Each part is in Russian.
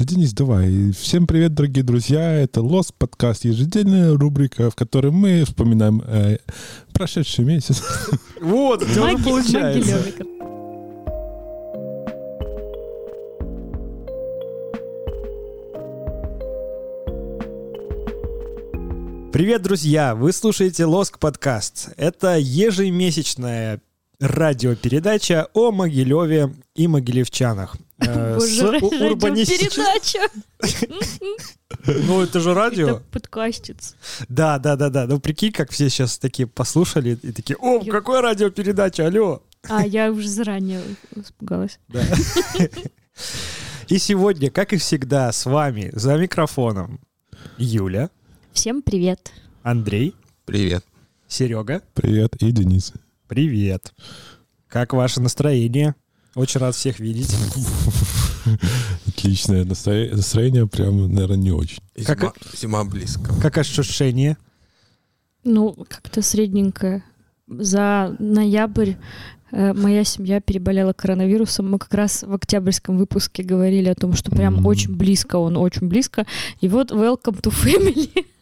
Да, Денис, давай. Всем привет, дорогие друзья. Это Лос подкаст, ежедневная рубрика, в которой мы вспоминаем э, прошедший месяц. Вот, это получается. Привет, друзья! Вы слушаете Лоск подкаст. Это ежемесячная радиопередача о Могилеве и могилевчанах. Э, Боже, радиопередача! Ну, это же радио. Это подкастец. Да, да, да, да. Ну, прикинь, как все сейчас такие послушали и такие, о, какая радиопередача, алло. А, я уже заранее испугалась. Да. И сегодня, как и всегда, с вами за микрофоном Юля. Всем привет. Андрей. Привет. Серега. Привет. И Денис. Привет. Как ваше настроение? Очень рад всех видеть. Отличное настроение, прям, наверное, не очень. Как... Зима, зима близко. Как ощущение? Ну, как-то средненькое. За ноябрь э, моя семья переболела коронавирусом. Мы как раз в октябрьском выпуске говорили о том, что прям mm-hmm. очень близко, он очень близко. И вот welcome to family.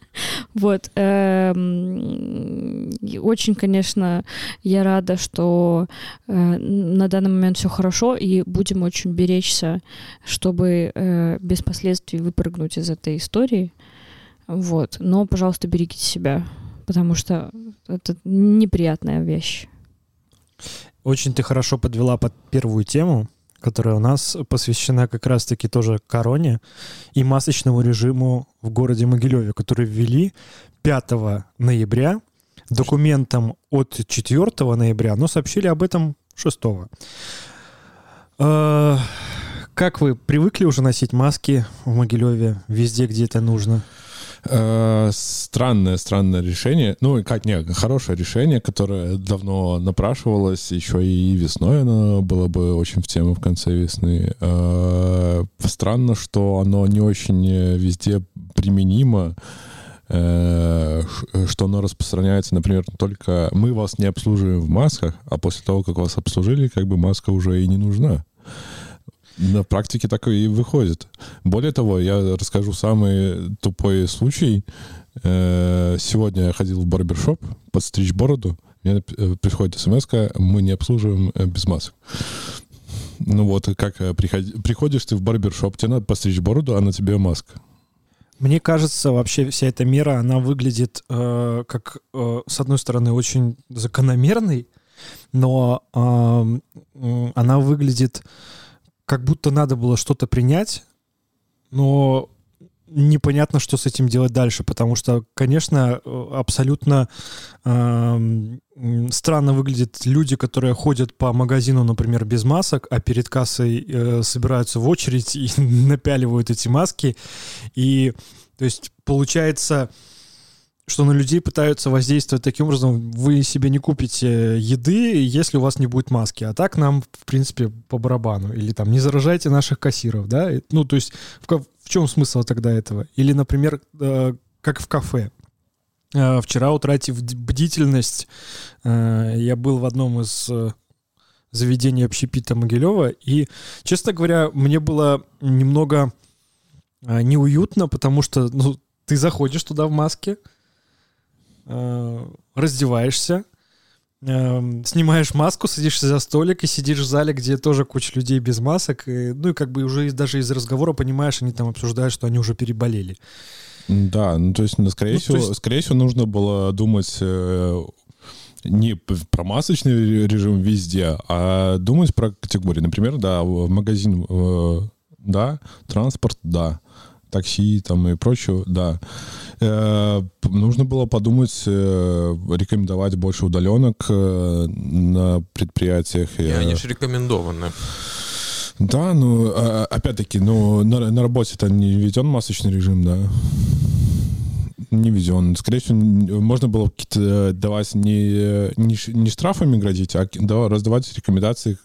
Вот. Эм, очень, конечно, я рада, что э, на данный момент все хорошо, и будем очень беречься, чтобы э, без последствий выпрыгнуть из этой истории. Вот. Но, пожалуйста, берегите себя, потому что это неприятная вещь. Очень ты хорошо подвела под первую тему которая у нас посвящена как раз-таки тоже короне и масочному режиму в городе Могилеве, который ввели 5 ноября документом от 4 ноября, но сообщили об этом 6. Э, как вы привыкли уже носить маски в Могилеве везде, где это нужно? Э, странное, странное решение. Ну, как не, хорошее решение, которое давно напрашивалось, еще и весной оно было бы очень в тему в конце весны. Э, странно, что оно не очень везде применимо э, что оно распространяется, например, только мы вас не обслуживаем в масках, а после того, как вас обслужили, как бы маска уже и не нужна. На практике так и выходит. Более того, я расскажу самый тупой случай. Э, сегодня я ходил в барбершоп подстричь бороду. Мне э, приходит смс мы не обслуживаем э, без масок. Ну вот, как приходишь ты в барбершоп, тебе надо постричь бороду, а на тебе маска. Мне кажется, вообще вся эта мера, она выглядит э, как, э, с одной стороны, очень закономерной, но э, она выглядит как будто надо было что-то принять, но непонятно, что с этим делать дальше, потому что, конечно, абсолютно э, странно выглядят люди, которые ходят по магазину, например, без масок, а перед кассой э, собираются в очередь и напяливают эти маски. И, то есть, получается, что на людей пытаются воздействовать таким образом, вы себе не купите еды, если у вас не будет маски. А так нам, в принципе, по барабану. Или там не заражайте наших кассиров, да? Ну, то есть в, в чем смысл тогда этого? Или, например, э, как в кафе. Э, вчера, утратив бдительность, э, я был в одном из э, заведений общепита Могилева, и, честно говоря, мне было немного э, неуютно, потому что, ну, ты заходишь туда в маске, раздеваешься, э, снимаешь маску, садишься за столик и сидишь в зале, где тоже куча людей без масок. И, ну и как бы уже даже из разговора понимаешь, они там обсуждают, что они уже переболели. Да, ну то есть, ну, скорее, ну, всего, есть... скорее всего, нужно было думать э, не про масочный режим везде, а думать про категории. Например, да, в магазин, э, да, транспорт, да, такси там и прочее, да. Э, нужно было подумать, э, рекомендовать больше удаленок э, на предприятиях. И они же рекомендованы. Да, ну, а, опять-таки, ну, на, на работе это не введен масочный режим, да не везен. Скорее всего, можно было какие-то давать не, не, не штрафами грозить, а да, раздавать рекомендации,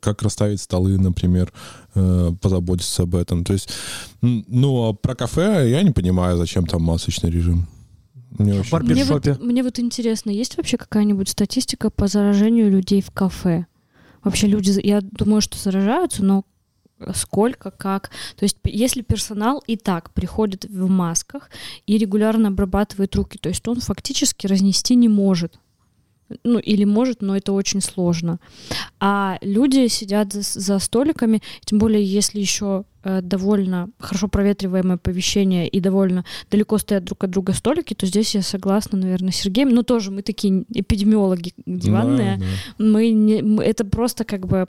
как расставить столы, например, позаботиться об этом. То есть, ну, а про кафе я не понимаю, зачем там масочный режим. Не очень. Мне, вот, мне вот интересно, есть вообще какая-нибудь статистика по заражению людей в кафе? Вообще люди, я думаю, что заражаются, но сколько, как. То есть если персонал и так приходит в масках и регулярно обрабатывает руки, то есть он фактически разнести не может. Ну, или может, но это очень сложно. А люди сидят за, за столиками, тем более, если еще довольно хорошо проветриваемое помещение и довольно далеко стоят друг от друга столики, то здесь я согласна, наверное, с Сергеем. Ну, тоже мы такие эпидемиологи диванные. Да, да. Мы не, мы, это просто как бы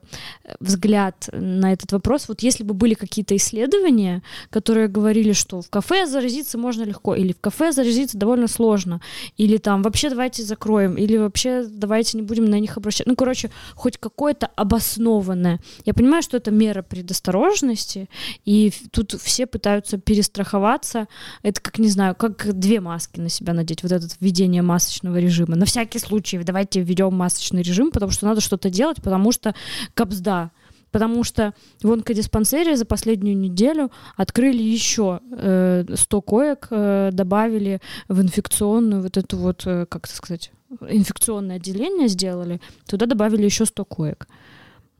взгляд на этот вопрос. Вот если бы были какие-то исследования, которые говорили, что в кафе заразиться можно легко, или в кафе заразиться довольно сложно, или там вообще давайте закроем, или вообще давайте не будем на них обращать. Ну, короче, хоть какое-то обоснованное. Я понимаю, что это мера предосторожности, и тут все пытаются перестраховаться. Это как, не знаю, как две маски на себя надеть, вот это введение масочного режима. На всякий случай давайте введем масочный режим, потому что надо что-то делать, потому что капсда потому что в онкодиспансере за последнюю неделю открыли еще э, 100 коек, э, добавили в инфекционную вот эту вот, э, как это сказать, инфекционное отделение сделали, туда добавили еще 100 коек.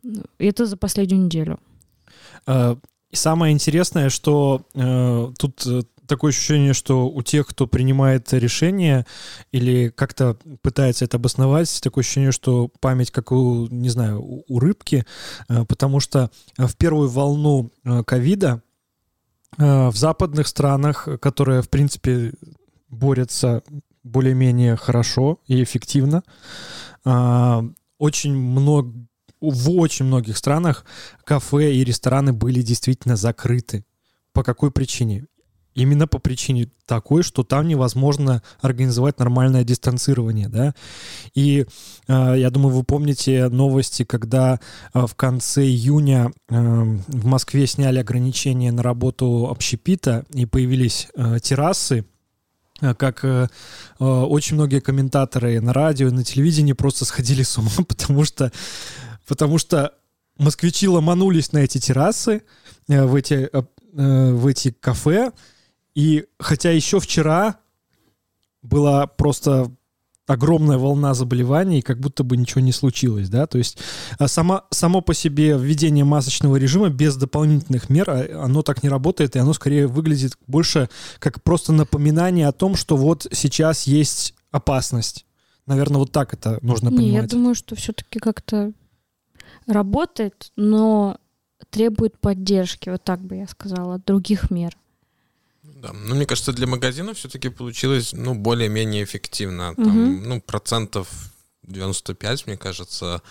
И это за последнюю неделю. А, и самое интересное, что э, тут э, такое ощущение, что у тех, кто принимает решение или как-то пытается это обосновать, такое ощущение, что память как у, не знаю, у, рыбки, э, потому что в первую волну э, ковида э, в западных странах, которые, в принципе, борются более-менее хорошо и эффективно, э, очень много в очень многих странах кафе и рестораны были действительно закрыты. По какой причине? Именно по причине такой, что там невозможно организовать нормальное дистанцирование, да. И э, я думаю, вы помните новости, когда э, в конце июня э, в Москве сняли ограничения на работу общепита и появились э, террасы, э, как э, э, очень многие комментаторы на радио и на телевидении просто сходили с ума, потому что потому что москвичи ломанулись на эти террасы, э, в эти, э, э, в эти кафе, и хотя еще вчера была просто огромная волна заболеваний, как будто бы ничего не случилось, да, то есть а сама, само по себе введение масочного режима без дополнительных мер, а, оно так не работает, и оно скорее выглядит больше как просто напоминание о том, что вот сейчас есть опасность. Наверное, вот так это нужно понимать. Не, я думаю, что все-таки как-то работает, но требует поддержки, вот так бы я сказала, от других мер. Да, ну мне кажется, для магазина все-таки получилось, ну, более-менее эффективно. Там, угу. ну, процентов 95, мне кажется,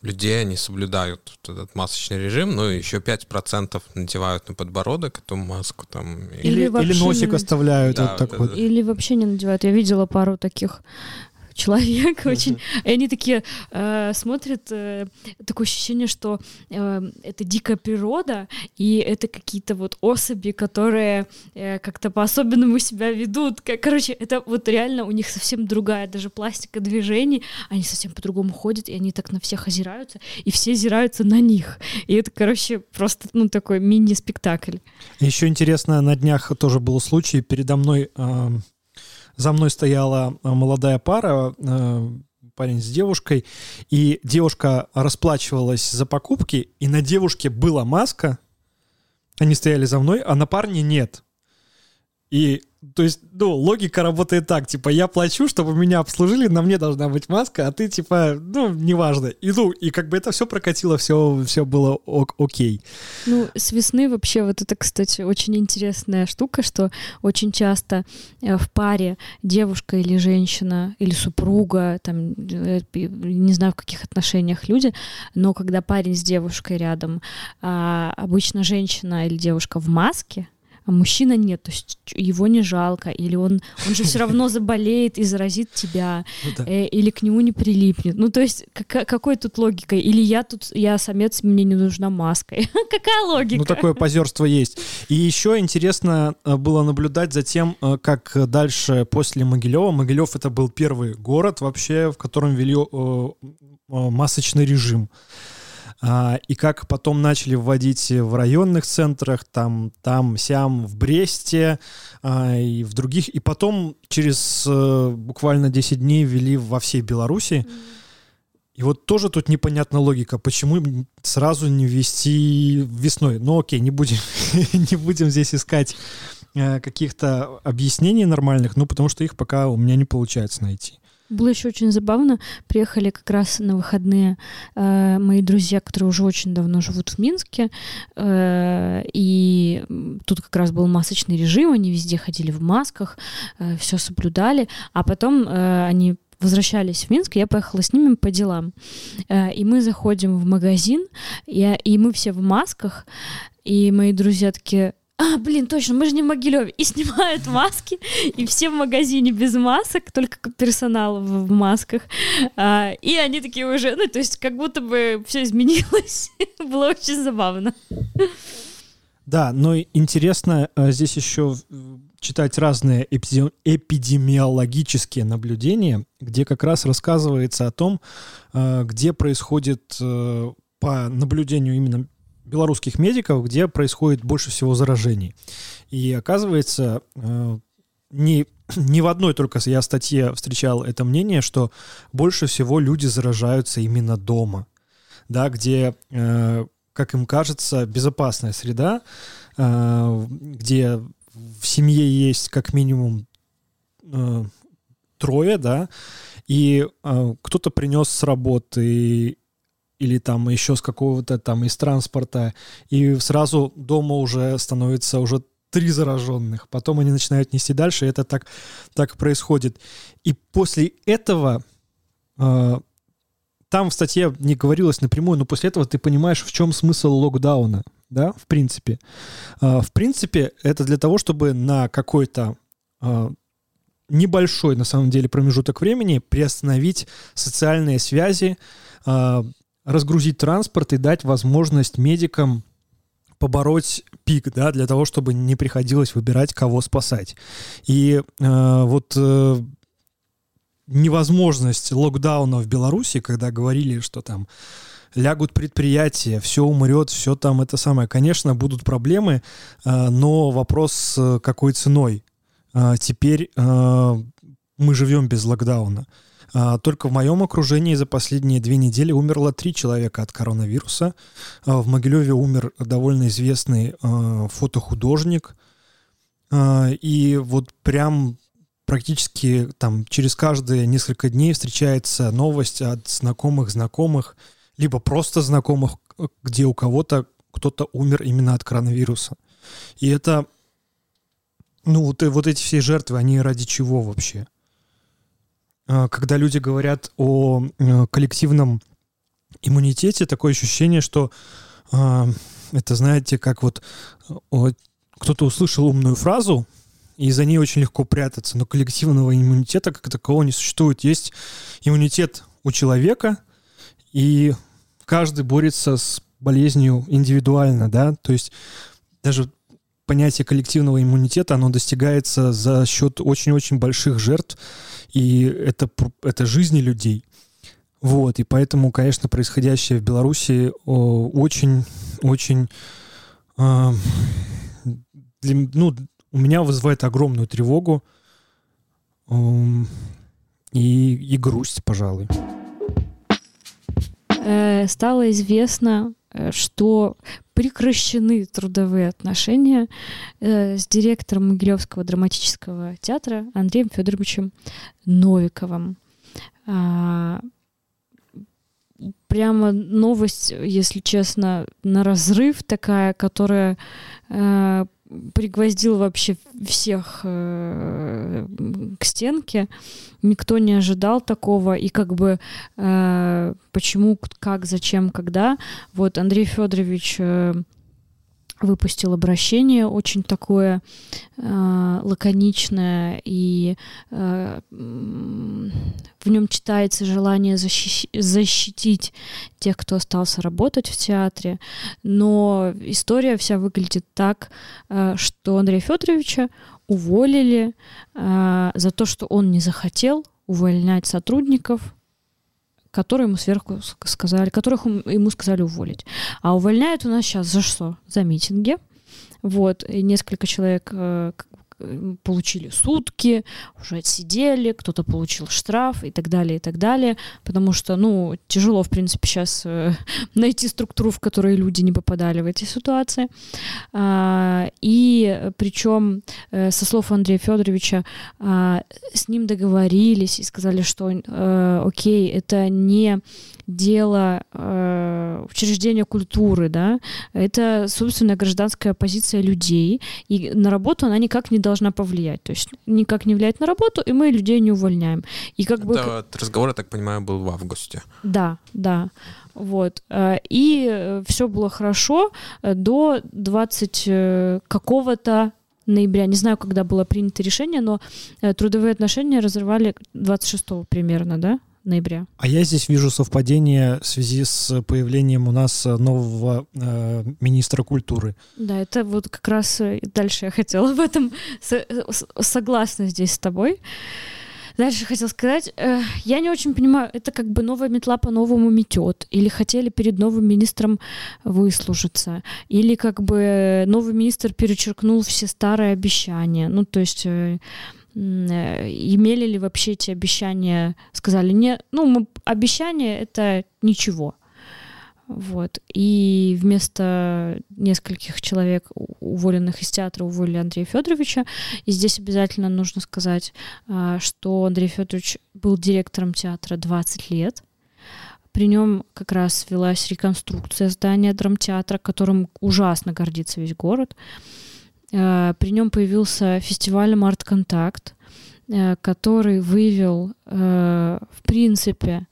людей, они соблюдают вот этот масочный режим, но еще 5% надевают на подбородок эту маску. Там, или, или, или носик не... оставляют да, вот так да, вот. Или вообще не надевают. Я видела пару таких человек очень. И они такие э, смотрят, э, такое ощущение, что э, это дикая природа, и это какие-то вот особи, которые э, как-то по-особенному себя ведут. Короче, это вот реально у них совсем другая даже пластика движений, они совсем по-другому ходят, и они так на всех озираются, и все озираются на них. И это, короче, просто, ну, такой мини-спектакль. Еще интересно, на днях тоже был случай, передо мной э, за мной стояла э, молодая пара, э, парень с девушкой, и девушка расплачивалась за покупки, и на девушке была маска, они стояли за мной, а на парне нет. И то есть, ну, логика работает так, типа, я плачу, чтобы меня обслужили, на мне должна быть маска, а ты, типа, ну, неважно. И, ну, и как бы это все прокатило, все, все было ок окей. Ну, с весны вообще вот это, кстати, очень интересная штука, что очень часто э, в паре девушка или женщина, или супруга, там, э, не знаю, в каких отношениях люди, но когда парень с девушкой рядом, а, обычно женщина или девушка в маске, а мужчина нет, то есть его не жалко, или он, он же все равно заболеет и заразит тебя, ну, э, или к нему не прилипнет. Ну, то есть как, какой тут логика? Или я тут, я самец, мне не нужна маска. Какая логика? Ну, такое позерство есть. И еще интересно э, было наблюдать за тем, э, как дальше после Могилева, Могилев это был первый город вообще, в котором ввели э, масочный режим. А, и как потом начали вводить в районных центрах, там, там, сям, в Бресте а, и в других. И потом через э, буквально 10 дней ввели во всей Беларуси. И вот тоже тут непонятна логика, почему сразу не ввести весной. Ну окей, не будем, не будем здесь искать э, каких-то объяснений нормальных, ну потому что их пока у меня не получается найти. Было еще очень забавно. Приехали как раз на выходные э, мои друзья, которые уже очень давно живут в Минске. Э, и тут как раз был масочный режим, они везде ходили в масках, э, все соблюдали. А потом э, они возвращались в Минск, я поехала с ними по делам. Э, и мы заходим в магазин, и, и мы все в масках, и мои друзья такие, а, блин, точно, мы же не в Могилеве. И снимают маски, и все в магазине без масок, только персонал в, масках. А, и они такие уже, ну, то есть как будто бы все изменилось. Было очень забавно. Да, но интересно а, здесь еще читать разные эпидемиологические наблюдения, где как раз рассказывается о том, а, где происходит э, по наблюдению именно белорусских медиков, где происходит больше всего заражений. И оказывается, э, не, не в одной только я статье встречал это мнение, что больше всего люди заражаются именно дома, да, где, э, как им кажется, безопасная среда, э, где в семье есть как минимум трое, да, и кто-то принес с работы или там еще с какого-то там из транспорта, и сразу дома уже становится уже три зараженных. Потом они начинают нести дальше, и это так, так происходит. И после этого э, там в статье не говорилось напрямую, но после этого ты понимаешь, в чем смысл локдауна, да, в принципе. Э, в принципе, это для того, чтобы на какой-то э, небольшой, на самом деле, промежуток времени приостановить социальные связи, разгрузить транспорт и дать возможность медикам побороть пик, да, для того, чтобы не приходилось выбирать, кого спасать. И э, вот э, невозможность локдауна в Беларуси, когда говорили, что там лягут предприятия, все умрет, все там это самое. Конечно, будут проблемы, э, но вопрос э, какой ценой. Э, теперь э, мы живем без локдауна. А, только в моем окружении за последние две недели умерло три человека от коронавируса. А, в Могилеве умер довольно известный а, фотохудожник. И вот прям практически там через каждые несколько дней встречается новость от знакомых знакомых, либо просто знакомых, где у кого-то кто-то умер именно от коронавируса. И это, ну вот, вот эти все жертвы, они ради чего вообще? А, когда люди говорят о э, коллективном иммунитете, такое ощущение, что а, это, знаете, как вот кто-то услышал умную фразу, и за ней очень легко прятаться, но коллективного иммунитета как такового не существует. Есть иммунитет у человека, и каждый борется с болезнью индивидуально, да, то есть даже понятие коллективного иммунитета, оно достигается за счет очень-очень больших жертв, и это, это жизни людей. Вот, и поэтому, конечно, происходящее в Беларуси очень-очень... Э, ну, у меня вызывает огромную тревогу э, и, и грусть, пожалуй. Э, стало известно, э, что прекращены трудовые отношения э, с директором Могилевского драматического театра Андреем Федоровичем Новиковым. А, прямо новость, если честно, на разрыв такая, которая э, пригвоздил вообще всех э, к стенке. Никто не ожидал такого. И как бы э, почему, как, зачем, когда. Вот Андрей Федорович э, выпустил обращение очень такое э, лаконичное, и э, в нем читается желание защи- защитить тех, кто остался работать в театре. Но история вся выглядит так, э, что Андрея Федоровича уволили э, за то, что он не захотел увольнять сотрудников которые ему сверху сказали, которых ему сказали уволить. А увольняют у нас сейчас за что? За митинги. Вот, и несколько человек э, получили сутки, уже отсидели, кто-то получил штраф и так далее, и так далее, потому что, ну, тяжело, в принципе, сейчас э, найти структуру, в которой люди не попадали в эти ситуации. А, и причем, э, со слов Андрея Федоровича, а, с ним договорились и сказали, что, э, окей, это не дело учреждения культуры, да, это собственная гражданская позиция людей, и на работу она никак не должна повлиять, то есть никак не влияет на работу, и мы людей не увольняем. И как бы... Этот разговор, я так понимаю, был в августе. Да, да. Вот. Э, и э, все было хорошо э, до 20 какого-то ноября. Не знаю, когда было принято решение, но трудовые отношения разрывали 26 примерно, да, ноября. А я здесь вижу совпадение в связи с появлением у нас нового э, министра культуры. Да, это вот как раз дальше я хотела об этом согласна здесь с тобой. Дальше хотел сказать, э, я не очень понимаю, это как бы новая метла по-новому метет, или хотели перед новым министром выслужиться, или как бы новый министр перечеркнул все старые обещания. Ну, то есть э, э, имели ли вообще эти обещания, сказали, не, ну, мы, обещания это ничего. Вот. И вместо нескольких человек, уволенных из театра, уволили Андрея Федоровича. И здесь обязательно нужно сказать, а, что Андрей Федорович был директором театра 20 лет. При нем как раз велась реконструкция здания драмтеатра, которым ужасно гордится весь город. А, при нем появился фестиваль «Март Контакт», а, который вывел, в принципе,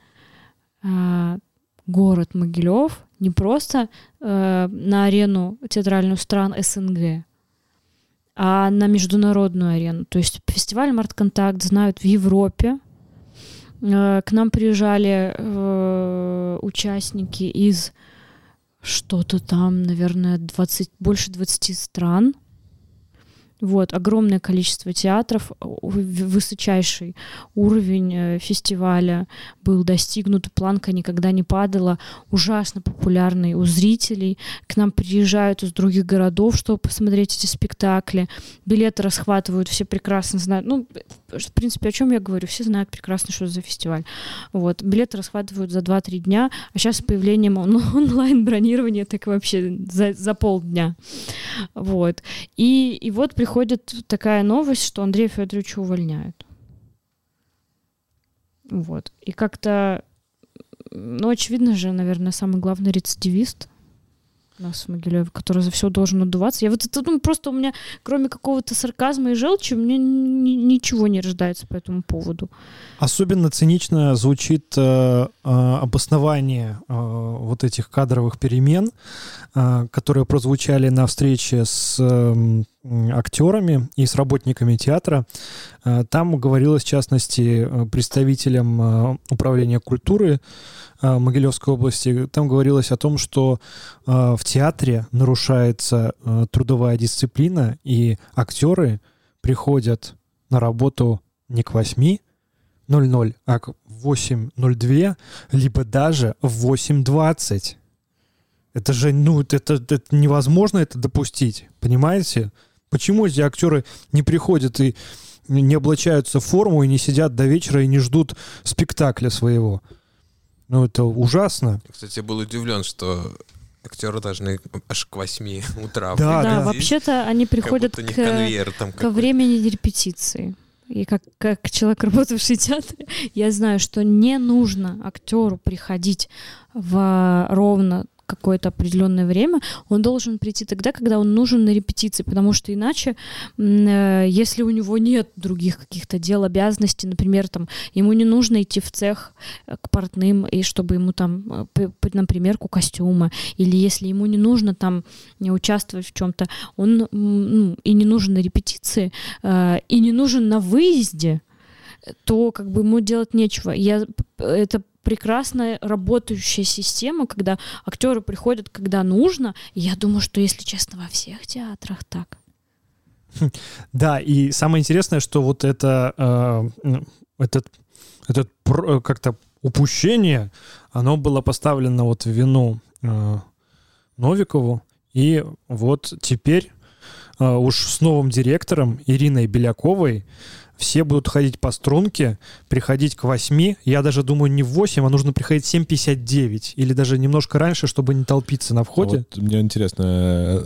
город Могилев не просто э, на арену театральную стран СНГ, а на международную арену. То есть фестиваль «Мартконтакт» знают в Европе. Э, к нам приезжали э, участники из что-то там, наверное, 20, больше 20 стран. Вот, огромное количество театров, высочайший уровень э, фестиваля был достигнут, планка никогда не падала, ужасно популярный у зрителей. К нам приезжают из других городов, чтобы посмотреть эти спектакли. Билеты расхватывают, все прекрасно знают. Ну, в принципе, о чем я говорю? Все знают прекрасно, что это за фестиваль. Вот. Билеты расхватывают за 2-3 дня, а сейчас с появлением онлайн-бронирования так вообще за, за полдня. Вот. И, и вот приходит такая новость, что Андрея Федоровича увольняют. Вот. И как-то, ну, очевидно же, наверное, самый главный рецидивист нас в Могилеве, который за все должен отдуваться. Я вот это, ну, просто у меня, кроме какого-то сарказма и желчи, у меня ни, ничего не рождается по этому поводу. Особенно цинично звучит э, э, обоснование э, вот этих кадровых перемен, э, которые прозвучали на встрече с э, актерами и с работниками театра. Э, там говорилось, в частности, э, представителям управления культуры Могилевской области, там говорилось о том, что в театре нарушается трудовая дисциплина, и актеры приходят на работу не к 8.00, а к 8.02, либо даже в 8.20. Это же, ну, это, это невозможно это допустить, понимаете? Почему эти актеры не приходят и не облачаются в форму и не сидят до вечера и не ждут спектакля своего? Ну, это ужасно. Кстати, я был удивлен, что актеры должны аж к 8 утра Да, да. вообще-то они приходят к, конвейер, там ко времени репетиции. И как, как человек, работавший в театре, я знаю, что не нужно актеру приходить в ровно какое-то определенное время, он должен прийти тогда, когда он нужен на репетиции, потому что иначе, э, если у него нет других каких-то дел, обязанностей, например, там, ему не нужно идти в цех э, к портным, и чтобы ему там, э, на примерку костюма, или если ему не нужно там участвовать в чем-то, он ну, и не нужен на репетиции, и не нужен на выезде, то как бы ему делать нечего. Я это прекрасная работающая система, когда актеры приходят, когда нужно. И я думаю, что, если честно, во всех театрах так. Да, и самое интересное, что вот это, э, этот, этот э, как-то упущение, оно было поставлено вот в вину э, Новикову, и вот теперь а, уж с новым директором Ириной Беляковой все будут ходить по струнке, приходить к 8. Я даже думаю, не в 8, а нужно приходить в 7.59. Или даже немножко раньше, чтобы не толпиться на входе. Вот мне интересно,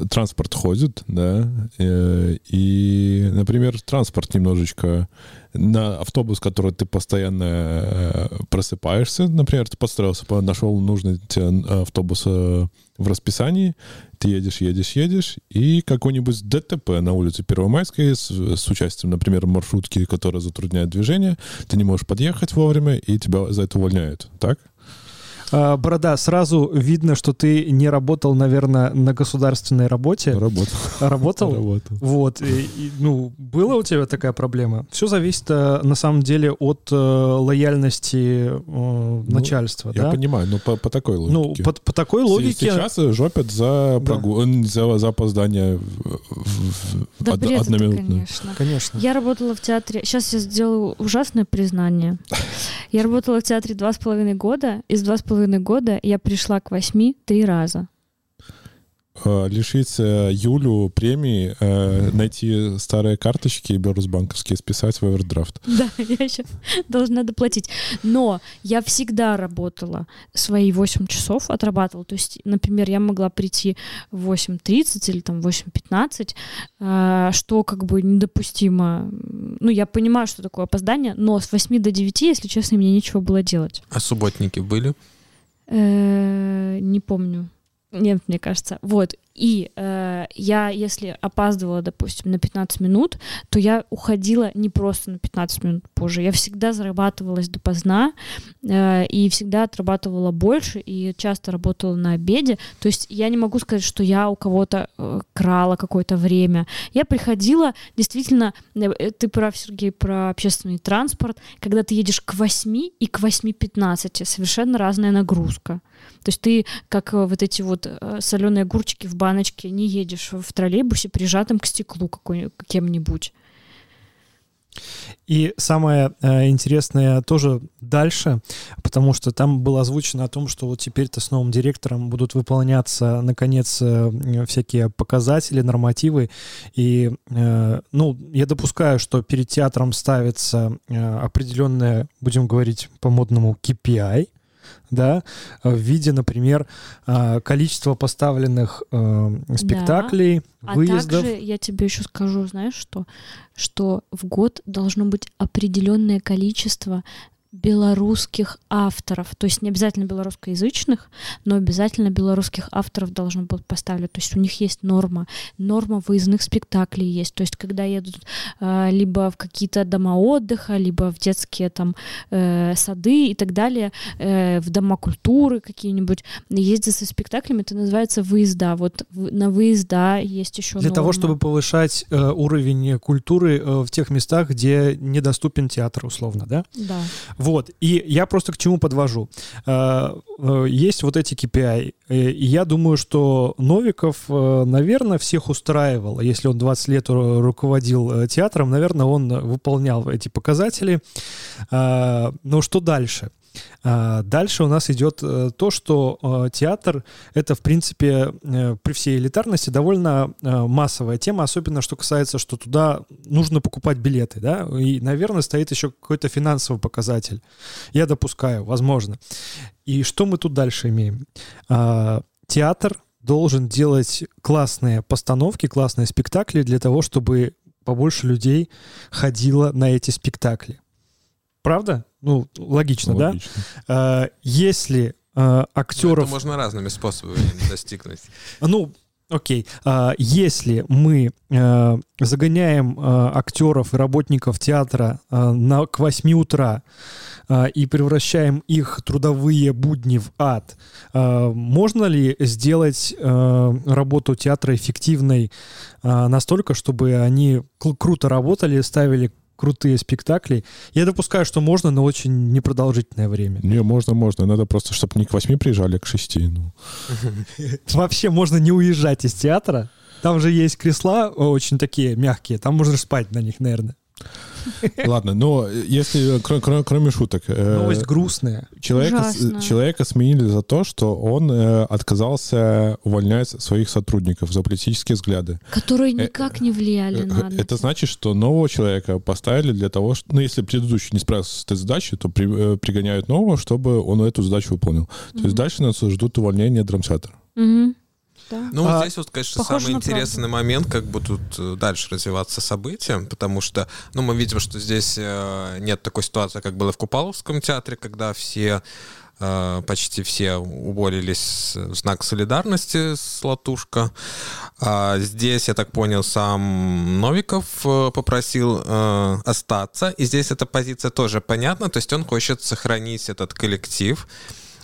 э, транспорт ходит, да? Э, и, например, транспорт немножечко на автобус, который ты постоянно э, просыпаешься, например, ты подстроился, нашел нужный тебе автобус в расписании, ты едешь, едешь, едешь, и какой-нибудь ДТП на улице Первомайской с, с участием, например, маршрутки, которая затрудняет движение, ты не можешь подъехать вовремя, и тебя за это увольняют, так? А, Борода, сразу видно, что ты не работал, наверное, на государственной работе. Работал. Работал? Работал. Вот. И, и, ну, была у тебя такая проблема? Все зависит, э, на самом деле, от э, лояльности э, ну, начальства, я да? понимаю, но по, по такой ну, логике. Ну, по, по такой логике... Сейчас жопят за, прогул... да. за, за опоздание да од... бред одноминутное. Конечно. конечно. Я работала в театре... Сейчас я сделаю ужасное признание. Я работала в театре два с половиной года. Из два с половиной половиной года я пришла к восьми три раза. Э, лишить Юлю премии, э, найти старые карточки белорусбанковские, списать в овердрафт. Да, я еще должна доплатить. Но я всегда работала свои 8 часов, отрабатывала. То есть, например, я могла прийти в 8.30 или там 8.15, э, что как бы недопустимо. Ну, я понимаю, что такое опоздание, но с 8 до 9, если честно, мне нечего было делать. А субботники были? Э, не помню. Нет, мне кажется. Вот. И э, я, если опаздывала, допустим, на 15 минут, то я уходила не просто на 15 минут позже. Я всегда зарабатывалась допоздна э, и всегда отрабатывала больше и часто работала на обеде. То есть я не могу сказать, что я у кого-то э, крала какое-то время. Я приходила, действительно, э, ты прав, Сергей, про общественный транспорт, когда ты едешь к 8 и к 8.15, совершенно разная нагрузка. То есть ты, как э, вот эти вот э, соленые огурчики в баночке, не едешь в троллейбусе прижатым к стеклу какой, кем-нибудь. И самое э, интересное тоже дальше, потому что там было озвучено о том, что вот теперь-то с новым директором будут выполняться, наконец, э, всякие показатели, нормативы. И, э, ну, я допускаю, что перед театром ставится э, определенное, будем говорить по-модному, KPI, да, в виде, например, а, количества поставленных э, спектаклей, да. выездов. А также я тебе еще скажу, знаешь что? Что в год должно быть определенное количество белорусских авторов, то есть не обязательно белорусскоязычных, но обязательно белорусских авторов должно быть поставлено. То есть у них есть норма, норма выездных спектаклей есть. То есть когда едут э, либо в какие-то дома отдыха, либо в детские там э, сады и так далее, э, в дома культуры какие-нибудь, ездят со спектаклями, это называется выезда. Вот на выезда есть еще Для норма. того, чтобы повышать э, уровень культуры э, в тех местах, где недоступен театр, условно, да? Да. Вот, и я просто к чему подвожу. Э, э, есть вот эти KPI, э, и я думаю, что Новиков, наверное, всех устраивал. Если он 20 лет руководил театром, наверное, он выполнял эти показатели. Но что дальше? А, дальше у нас идет э, то, что э, театр — это, в принципе, э, при всей элитарности довольно массовая тема, особенно что касается, что туда нужно покупать билеты, да, и, наверное, стоит еще какой-то финансовый показатель. Я допускаю, возможно. И что мы тут дальше имеем? А, театр должен делать классные постановки, классные спектакли для того, чтобы побольше людей ходило на эти спектакли. Правда? Ну, логично, ну, логично. да? А, если а, актеров... Это можно разными способами достигнуть. Ну, Окей. А, если мы загоняем актеров и работников театра на, к 8 утра и превращаем их трудовые будни в ад, можно ли сделать работу театра эффективной настолько, чтобы они круто работали, ставили крутые спектакли. Я допускаю, что можно, но очень непродолжительное время. Не, можно, можно. Надо просто, чтобы не к восьми приезжали, а к шести. Ну. Вообще можно не уезжать из театра. Там же есть кресла очень такие мягкие. Там можно спать на них, наверное. Ладно, но если кр- кр- кроме шуток, э, Новость грустная. человека, Ужасно. человека сменили за то, что он э, отказался увольнять своих сотрудников за политические взгляды. Которые Э, никак не влияли Э, на Это значит, что нового человека поставили для того, что, ну, если предыдущий не справился с этой задачей, то при- э, пригоняют нового, чтобы он эту задачу выполнил. То есть дальше нас ждут увольнения драмсеттера. Мгм. Да. Ну, А, здесь вот, конечно, самый интересный момент, как будут э, дальше развиваться события, потому что, ну, мы видим, что здесь э, нет такой ситуации, как было в Купаловском театре, когда все э, почти все уволились в знак солидарности с Латушка. А здесь, я так понял, сам Новиков попросил э, остаться, и здесь эта позиция тоже понятна, то есть он хочет сохранить этот коллектив,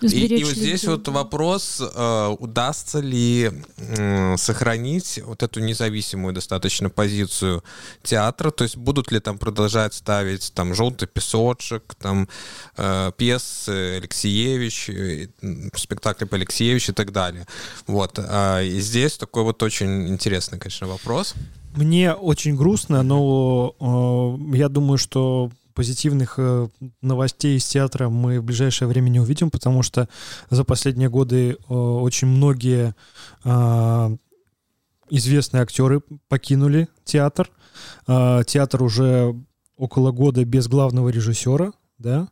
и, и вот здесь людей, вот вопрос, э, удастся ли м, сохранить вот эту независимую достаточно позицию театра, то есть будут ли там продолжать ставить там «Желтый песочек», там э, пьесы Алексеевич, э, спектакли по Алексеевич и так далее. Вот. А, и здесь такой вот очень интересный, конечно, вопрос. Мне очень грустно, но э, я думаю, что позитивных э, новостей из театра мы в ближайшее время не увидим, потому что за последние годы э, очень многие э, известные актеры покинули театр. Театр уже около года без главного режиссера, да.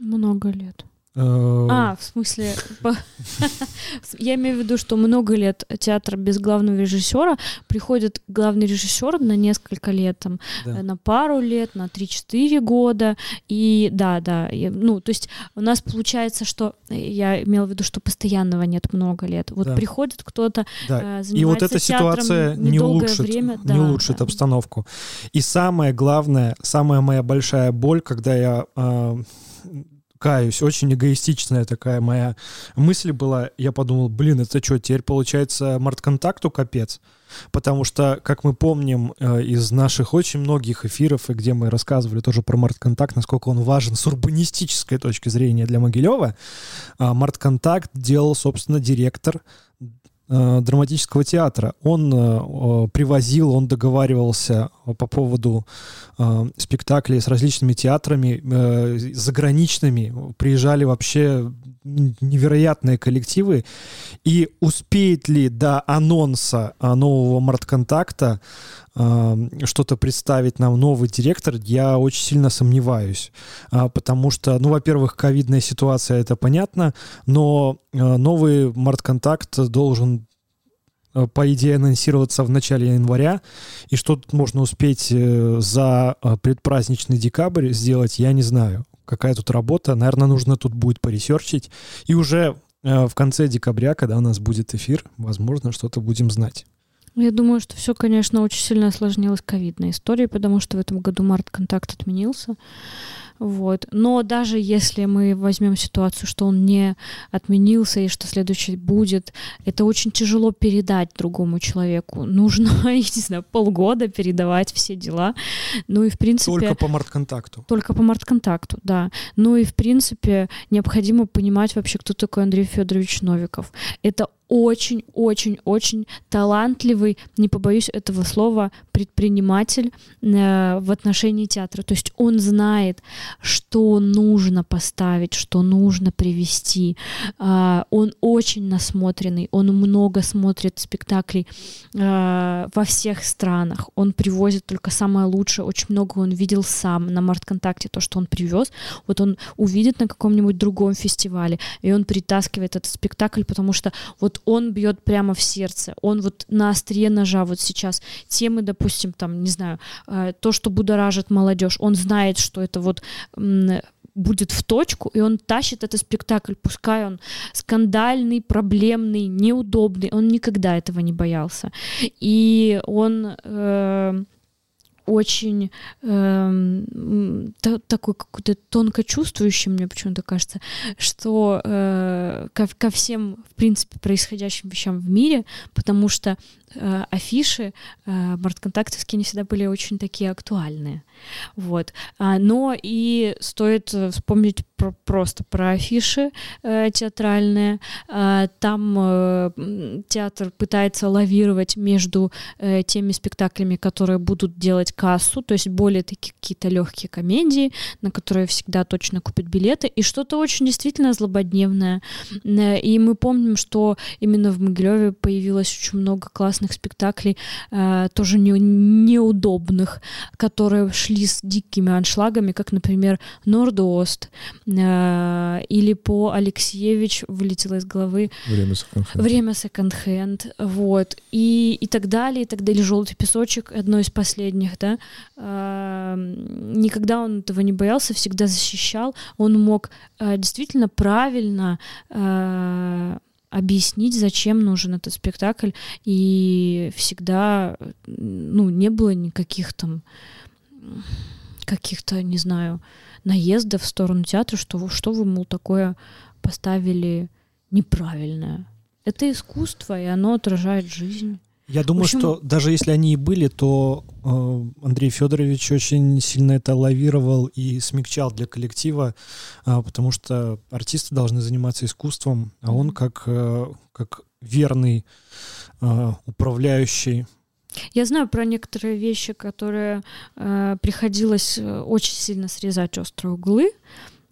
Много лет. Э, А, в смысле, я имею в виду, что много лет театр без главного режиссера, приходит главный режиссер на несколько лет, там, да. э, на пару лет, на 3-4 года, и да, да, и, ну, то есть у нас получается, что, э, я имела в виду, что постоянного нет много лет, вот Да. приходит кто-то, Да. э, И вот эта ситуация не улучшит, время, не да, улучшит да. обстановку. И самое главное, самая моя большая боль, когда я э, каюсь, очень эгоистичная такая моя мысль была, я подумал, блин, это что, теперь получается мартконтакту капец? Потому что, как мы помним э, из наших очень многих эфиров, и где мы рассказывали тоже про мартконтакт, насколько он важен с урбанистической точки зрения для Могилева, а, мартконтакт делал, собственно, директор драматического театра. Он э, привозил, он договаривался э, по поводу э, спектаклей с различными театрами э, заграничными. Приезжали вообще невероятные коллективы. И успеет ли до анонса э, нового мартконтакта э, что-то представить нам новый директор, я очень сильно сомневаюсь. А, Потому что, ну, во-первых, ковидная ситуация, это понятно, но э, новый мартконтакт должен по идее анонсироваться в начале января, и что тут можно успеть э, за предпраздничный декабрь сделать, я не знаю. Какая тут работа, наверное, нужно тут будет поресерчить, и уже э, в конце декабря, когда у нас будет эфир, возможно, что-то будем знать. Я думаю, что все, конечно, очень сильно осложнилось ковидной историей, потому что в этом году март-контакт отменился. Вот. Но даже если мы возьмем ситуацию, что он не отменился и что следующий будет, это очень тяжело передать другому человеку. Нужно, я не знаю, полгода передавать все дела. Ну и в принципе... Только по мартконтакту. Только по мартконтакту, да. Ну и, в принципе, необходимо понимать вообще, кто такой Андрей Федорович Новиков. Это очень-очень-очень талантливый, не побоюсь этого слова, предприниматель э, в отношении театра. То есть он знает, что нужно поставить, что нужно привести. А, он очень насмотренный, он много смотрит спектаклей э, во всех странах. Он привозит только самое лучшее. Очень много он видел сам на Мартконтакте, то, что он привез. Вот он увидит на каком-нибудь другом фестивале, и он притаскивает этот спектакль, потому что вот он бьет прямо в сердце. Он вот на острие ножа вот сейчас темы, допустим, там, не знаю, э, то, что будоражит молодежь, он знает, что это вот будет в точку, и он тащит этот спектакль, пускай он скандальный, проблемный, неудобный, он никогда этого не боялся. И он э, очень та- такой какой-то тонко чувствующий, мне почему-то кажется, что э, ко, ко всем, в принципе, происходящим вещам в мире, потому что э, афиши э, мартконтактовские не всегда были очень такие актуальные. Вот. А, но и стоит э, вспомнить про- просто про афиши э, театральные. А, там театр пытается лавировать между теми спектаклями, которые будут делать кассу, то есть более такие какие-то легкие комедии, на которые всегда точно купят билеты, и что-то очень действительно злободневное. И мы помним, что именно в Могилеве появилось очень много классных спектаклей, э, тоже не, неудобных, которые шли с дикими аншлагами, как, например, Нордост, э, или по Алексеевич вылетело из головы Время секонд-хенд. Время секонд-хенд, вот, и, и так далее, и так далее. Желтый песочек, одно из последних, да. А, никогда он этого не боялся, всегда защищал. Он мог а, действительно правильно а, объяснить, зачем нужен этот спектакль, и всегда, ну, не было никаких там каких-то, не знаю, наездов в сторону театра, что, что вы, мол, такое поставили неправильное. Это искусство, и оно отражает жизнь. Я думаю, общем... что даже если они и были, то Андрей Федорович очень сильно это лавировал и смягчал для коллектива, э, потому что артисты должны заниматься искусством, а он как, э, как верный э, управляющий я знаю про некоторые вещи, которые э, приходилось э, очень сильно срезать острые углы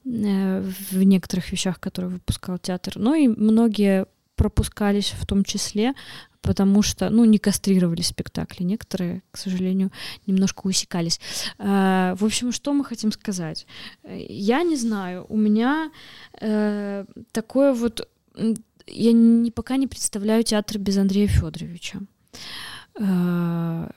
э, в некоторых вещах, которые выпускал театр. Но и многие пропускались в том числе, потому что, ну, не кастрировали спектакли. Некоторые, к сожалению, немножко усекались. Э, в общем, что мы хотим сказать? Я не знаю. У меня э, такое вот... Я не, пока не представляю театр без Андрея Федоровича. Э,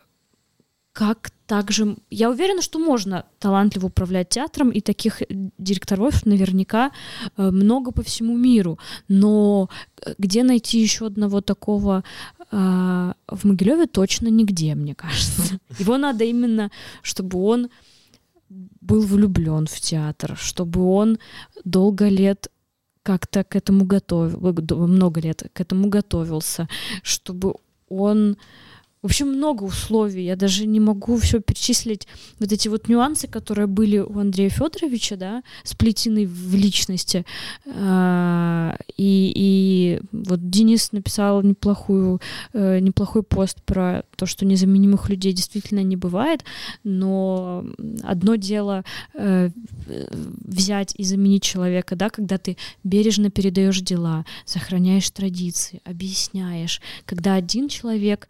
как также... Я уверена, что можно талантливо управлять театром, и таких директоров наверняка э, много по всему миру. Но где найти еще одного такого в Могилеве точно нигде, мне кажется. Его надо именно, чтобы он был влюблен в театр, чтобы он долго лет как-то к этому готовил, много лет к этому готовился, чтобы он в общем, много условий. Я даже не могу все перечислить. Вот эти вот нюансы, которые были у Андрея Федоровича, да, сплетены в личности. А, и, и вот Денис написал неплохую, э, неплохой пост про то, что незаменимых людей действительно не бывает, но одно дело э, взять и заменить человека, да, когда ты бережно передаешь дела, сохраняешь традиции, объясняешь, когда один человек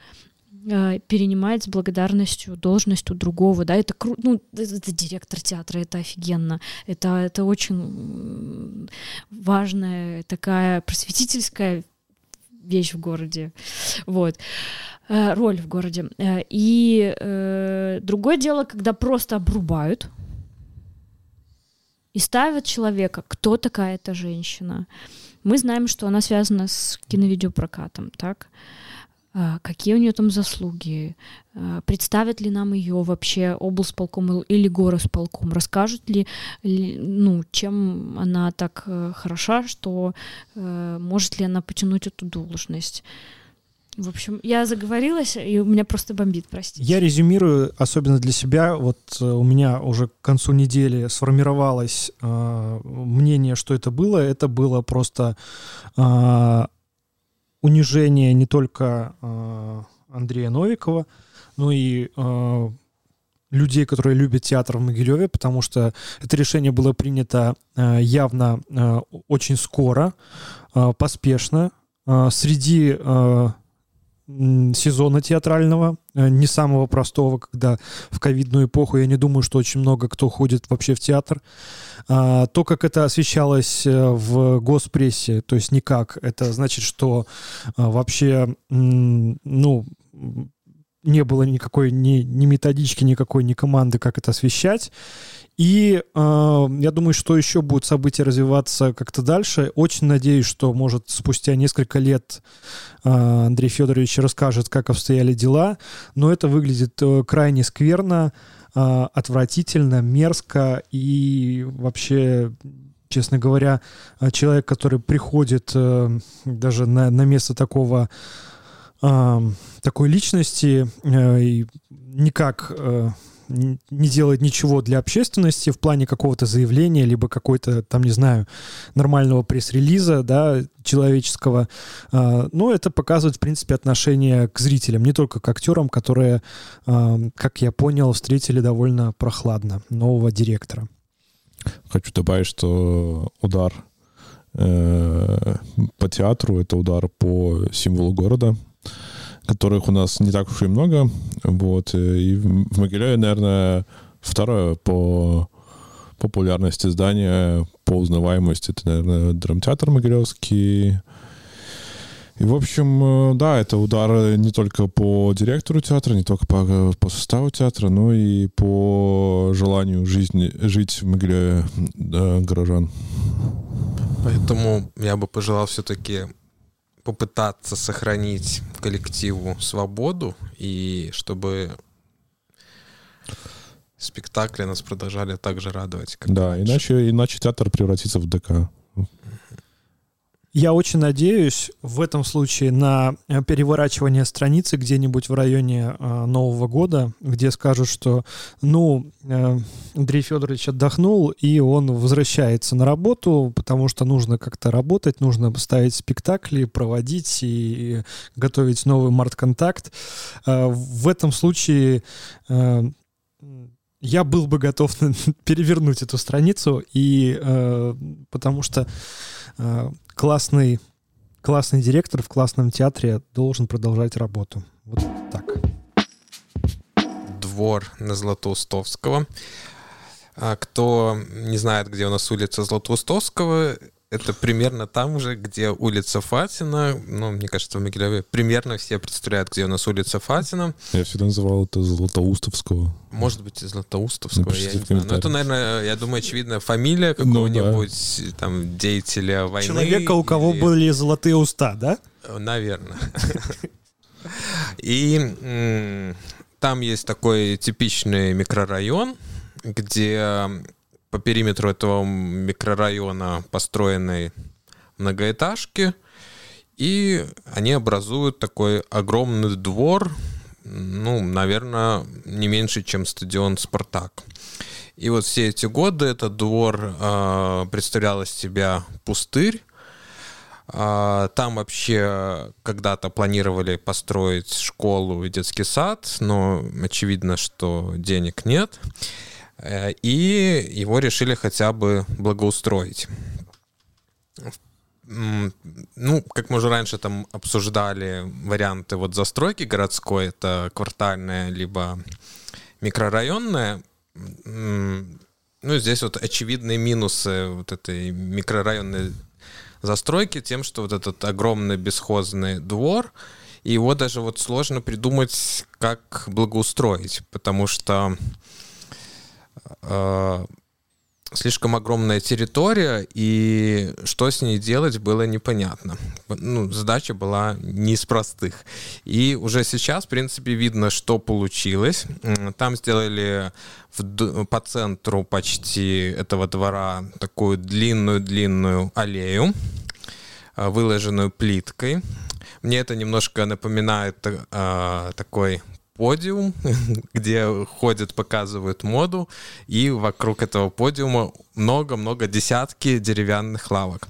перенимает с благодарностью должность у другого, да, это круто, ну, это директор театра, это офигенно, это, это очень важная такая просветительская вещь в городе, вот, э, роль в городе. Э, и э, другое дело, когда просто обрубают и ставят человека, кто такая эта женщина. Мы знаем, что она связана с киновидеопрокатом, так? А, какие у нее там заслуги, а, представят ли нам ее вообще облсполком или горосполком, расскажут ли, ну, чем она так э, хороша, что э, может ли она потянуть эту должность. В общем, я заговорилась, и у меня просто бомбит, простите. Я резюмирую, особенно для себя. Вот э, у меня уже к концу недели сформировалось э, мнение, что это было. Это было просто э, унижение не только э, Андрея Новикова, но и э, людей, которые любят театр в Могилеве, потому что это решение было принято э, явно э, очень скоро, э, поспешно, э, среди э, сезона театрального, э, не самого простого, когда в ковидную эпоху, я не думаю, что очень много кто ходит вообще в театр. А, то, как это освещалось э, в госпрессе, то есть никак, это значит, что а, вообще, ну, не было никакой ни, ни методички, никакой ни команды, как это освещать. И э, я думаю, что еще будут события развиваться как-то дальше. Очень надеюсь, что, может, спустя несколько лет э, Андрей Федорович расскажет, как обстояли дела. Но это выглядит э, крайне скверно, э, отвратительно, мерзко и вообще честно говоря, э, человек, который приходит э, даже на, на место такого такой личности, э, никак э, не делает ничего для общественности в плане какого-то заявления, либо какой-то, там, не знаю, нормального пресс-релиза, да, человеческого. А, но это показывает, в принципе, отношение к зрителям, не только к актерам, которые, как я понял, встретили довольно прохладно нового директора. Хочу добавить, что удар э, по театру — это удар по символу города, которых у нас не так уж и много. Вот. И в Могилеве, наверное, второе по популярности здания, по узнаваемости, это, наверное, драмтеатр Могилевский. И, в общем, э, да, это удар не только по директору театра, не только по, по составу театра, но и по желанию жизни, жить в Могилеве да, горожан. Поэтому я бы пожелал все-таки попытаться сохранить коллективу свободу и чтобы спектакли нас продолжали так же радовать. Как да, иначе, иначе театр превратится в ДК. Я очень надеюсь в этом случае на э, переворачивание страницы где-нибудь в районе э, Нового года, где скажут, что, ну, э, Андрей Федорович отдохнул, и он возвращается на работу, потому что нужно как-то работать, нужно ставить спектакли, проводить и готовить новый март-контакт. Э, в этом случае э, я был бы готов перевернуть эту страницу, и э, потому что э, классный, классный директор в классном театре должен продолжать работу. Вот так. Двор на Златоустовского. А кто не знает, где у нас улица Златоустовского, это примерно там же, где улица Фатина. Ну, мне кажется, в Могилеве примерно все представляют, где у нас улица Фатина. Я всегда называл это Златоустовского. Может быть, Златоустовского, я не знаю. Но это, наверное, я думаю, очевидно, фамилия ну какого-нибудь ну, да. там деятеля войны. Человека, у кого или... были золотые уста, да? Наверное. И там есть такой типичный микрорайон, где по периметру этого микрорайона построены многоэтажки, и они образуют такой огромный двор, ну, наверное, не меньше, чем стадион «Спартак». И вот все эти годы этот двор э, представлял из себя пустырь. Э, там вообще когда-то планировали построить школу и детский сад, но очевидно, что денег нет. Э, и его решили хотя бы благоустроить. Ну, как мы уже раньше там обсуждали варианты вот застройки городской, это квартальная либо микрорайонная, ну, здесь вот очевидные минусы вот этой микрорайонной застройки тем, что вот этот огромный бесхозный двор, его даже вот сложно придумать, как благоустроить, потому что слишком огромная территория, и что с ней делать было непонятно. Ну, задача была не из простых. И уже сейчас, в принципе, видно, что получилось. Там сделали в, по центру почти этого двора такую длинную-длинную аллею, э, выложенную плиткой. Мне это немножко напоминает э, такой подиум, где ходят, показывают моду, и вокруг этого подиума много-много десятки деревянных лавок.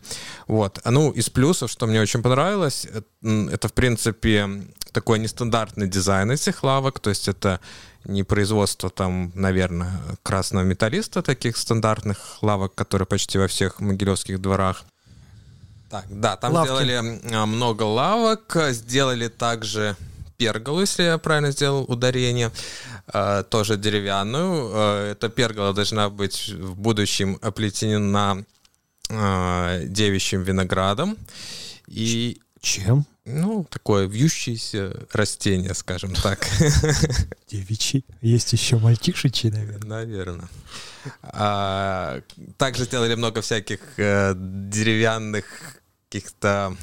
Вот. А ну, из плюсов, что мне очень понравилось, это, в принципе, такой нестандартный дизайн этих лавок, то есть это не производство там, наверное, красного металлиста, таких стандартных лавок, которые почти во всех могилевских дворах. Так, да, там Лавки. сделали много лавок, сделали также перголу, если я правильно сделал ударение, э, тоже деревянную. Э, эта пергола должна быть в будущем оплетена э, девичьим виноградом. И чем? Ну, такое вьющееся растение, скажем так. Девичий. Есть еще мальчишечий, наверное. Наверное. А, также сделали много всяких э, деревянных каких-то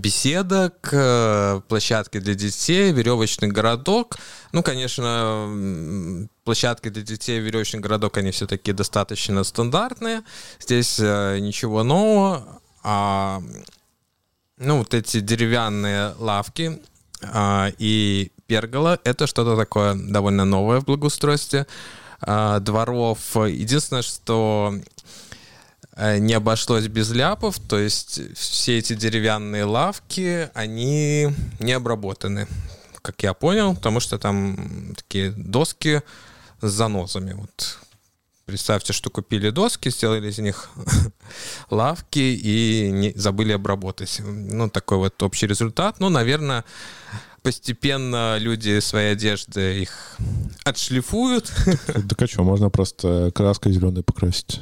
беседок, э, площадки для детей, веревочный городок. Ну, конечно, площадки для детей, веревочный городок, они все-таки достаточно стандартные. Здесь э, ничего нового. А, ну, вот эти деревянные лавки а, и пергола — это что-то такое довольно новое в благоустройстве э, дворов. Единственное, что не обошлось без ляпов, то есть все эти деревянные лавки, они не обработаны, как я понял, потому что там такие доски с занозами. Вот Представьте, что купили доски, сделали из них лавки и не, забыли обработать. Ну, такой вот общий результат. Ну, наверное, постепенно люди свои одежды их отшлифуют. Так а что, можно просто краской зеленой покрасить.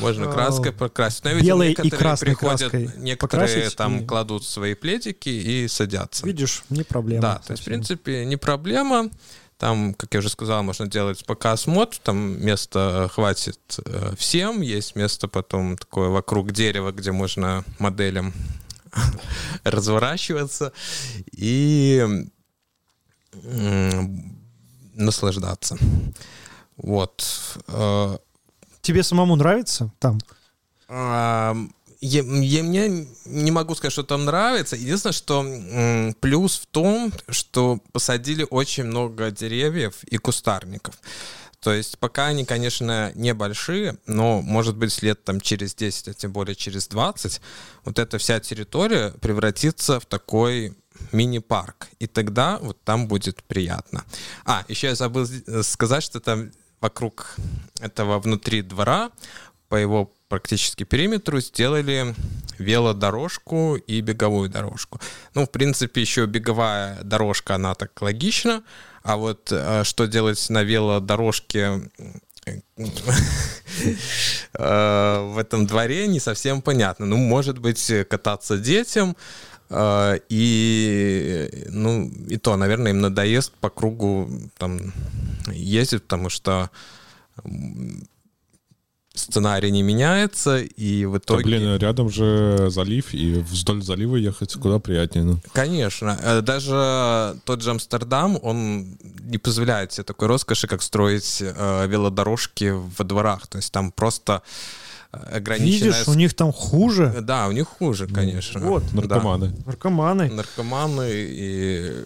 Можно краской покрасить. Но Белой и красной приходят, некоторые там кладут свои пледики и садятся. Видишь, не проблема. Да, то есть, в принципе, не проблема. Там, как я уже сказал, можно делать показ мод, там места хватит э, всем, есть место потом такое вокруг дерева, где можно моделям разворачиваться и наслаждаться. Вот. Тебе самому нравится там? я, я, мне не могу сказать, что там нравится. Единственное, что плюс в том, что посадили очень много деревьев и кустарников. То есть пока они, конечно, небольшие, но, может быть, лет там через 10, а тем более через 20, вот эта вся территория превратится в такой мини-парк. И тогда вот там будет приятно. А, еще я забыл сказать, что там вокруг этого внутри двора по его практически периметру сделали велодорожку и беговую дорожку. Ну, в принципе, еще беговая дорожка, она так логична, а вот э, что делать на велодорожке э, в этом дворе не совсем понятно. Ну, может быть, кататься детям, э, и, ну, и то, наверное, им надоест по кругу там ездить, потому что сценарий не меняется, и в итоге... Да, блин, рядом же залив, и вдоль залива ехать куда приятнее. Ну. Конечно. Э, даже тот же Амстердам, он не позволяет себе такой роскоши, как строить э, велодорожки во дворах. То есть там просто э, ограниченная... Видишь, у них там хуже. Да, у них хуже, конечно. Вот. Наркоманы. Да. Наркоманы. Наркоманы и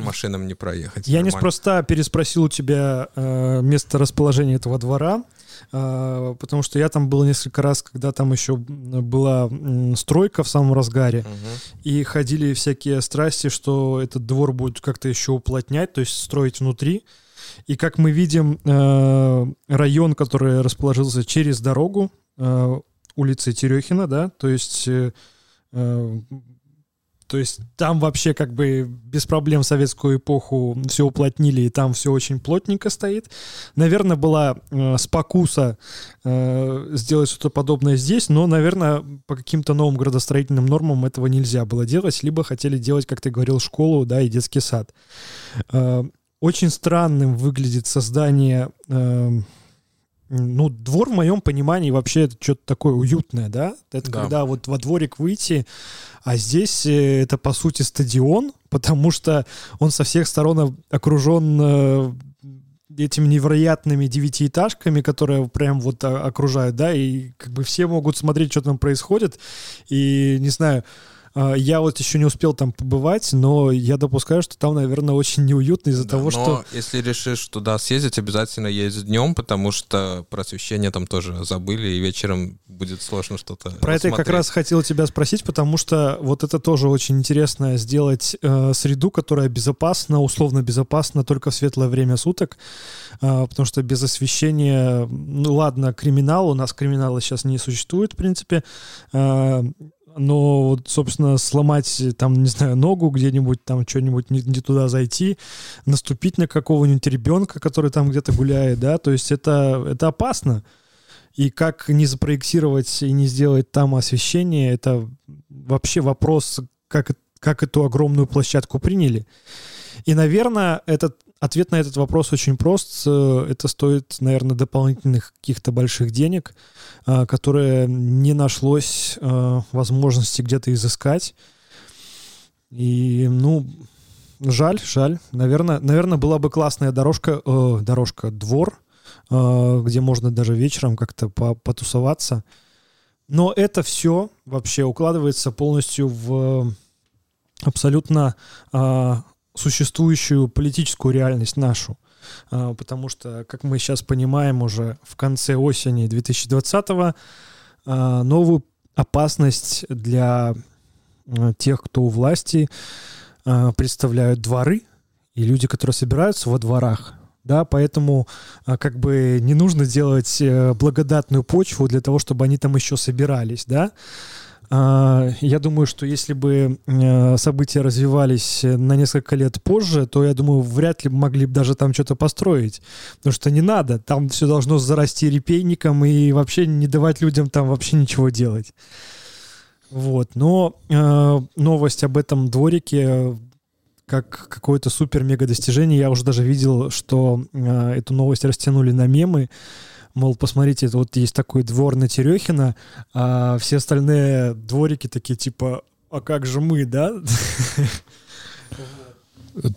машинам не проехать. Я нормально. неспроста переспросил у тебя э, место расположения этого двора, э, потому что я там был несколько раз, когда там еще была э, стройка в самом разгаре, угу. и ходили всякие страсти, что этот двор будет как-то еще уплотнять, то есть строить внутри. И как мы видим, э, район, который расположился через дорогу, э, улицы Терехина, да, то есть э, то есть там вообще как бы без проблем в советскую эпоху все уплотнили, и там все очень плотненько стоит. Наверное, была э, спокуса э, сделать что-то подобное здесь, но, наверное, по каким-то новым градостроительным нормам этого нельзя было делать, либо хотели делать, как ты говорил, школу, да, и детский сад. Э, очень странным выглядит создание... Э, ну, двор в моем понимании вообще это что-то такое уютное, да? Это да. когда вот во дворик выйти, а здесь э, это по сути стадион, потому что он со всех сторон окружен э, этими невероятными девятиэтажками, которые прям вот окружают, да, и как бы все могут смотреть, что там происходит, и не знаю, а, я вот еще не успел там побывать, но я допускаю, что там, наверное, очень неуютно из-за да, того, но что... если решишь туда съездить, обязательно есть днем, потому что про освещение там тоже забыли, и вечером будет сложно что-то Про это я как раз хотел тебя спросить, потому что вот это тоже очень интересно сделать э, среду, которая безопасна, условно безопасна только в светлое время суток, э, потому что без освещения, ну ладно, криминал, у нас криминала сейчас не существует, в принципе, э, но вот, собственно, сломать там, не знаю, ногу где-нибудь, там что-нибудь не, не туда зайти, наступить на какого-нибудь ребенка, который там где-то гуляет, да, то есть это, это опасно. И как не запроектировать и не сделать там освещение, это вообще вопрос, как, как эту огромную площадку приняли. И, наверное, этот ответ на этот вопрос очень прост. Это стоит, наверное, дополнительных каких-то больших денег, а, которые не нашлось а, возможности где-то изыскать. И, ну, жаль, жаль. Наверное, наверное была бы классная дорожка, э, дорожка, двор, э, где можно даже вечером как-то потусоваться. Но это все вообще укладывается полностью в абсолютно э, существующую политическую реальность нашу. А, потому что, как мы сейчас понимаем, уже в конце осени 2020-го а, новую опасность для а, тех, кто у власти, представляют дворы и люди, которые собираются во дворах. Да, поэтому как бы не нужно делать э, благодатную почву для того, чтобы они там еще собирались, да. А, я думаю, что если бы э, события развивались на несколько лет позже, то, я думаю, вряд ли могли бы даже там что-то построить. Потому что не надо. Там все должно зарасти репейником и вообще не давать людям там вообще ничего делать. Вот. Но э, новость об этом дворике как какое-то супер-мега достижение. Я уже даже видел, что э, эту новость растянули на мемы мол, посмотрите, вот есть такой двор на Терехина, а все остальные дворики такие типа, а как же мы, да?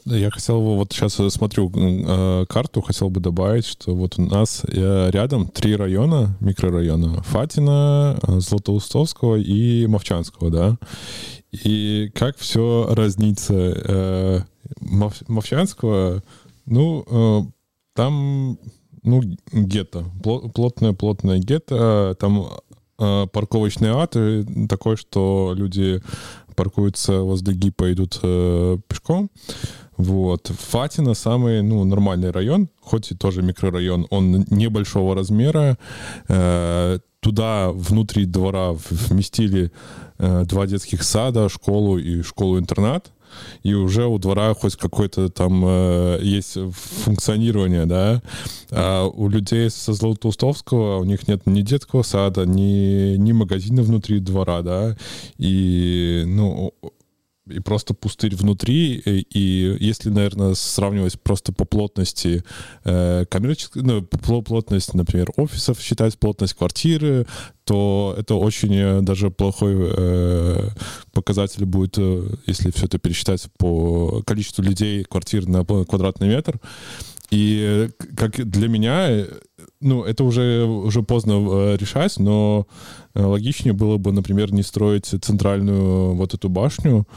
Я хотел вот сейчас смотрю э, карту, хотел бы добавить, что вот у нас э, рядом три района, микрорайона. Фатина, э, Златоустовского и Мовчанского, да. И как все разнится. Э, Мов, Мовчанского, ну, там ну, гетто. Плотное-плотное гетто. Там э, парковочный ад такой, что люди паркуются возле ГИПа, идут э, пешком. Вот. Фатина самый, ну, нормальный район, хоть и тоже микрорайон. Он небольшого размера. Э, туда внутри двора вместили э, два детских сада, школу и школу-интернат и уже у двора хоть какое-то там э, есть функционирование, да. А у людей со Златоустовского у них нет ни детского сада, ни, ни магазина внутри двора, да. И, ну, и просто пустырь внутри, и, и если, наверное, сравнивать просто по плотности э, коммерческой, ну, по плотность, например, офисов, считать плотность квартиры, то это очень э, даже плохой э, показатель будет, э, если все это пересчитать по количеству людей, квартир на квадратный метр. И как для меня, ну, это уже, уже поздно решать, но логичнее было бы, например, не строить центральную вот эту башню,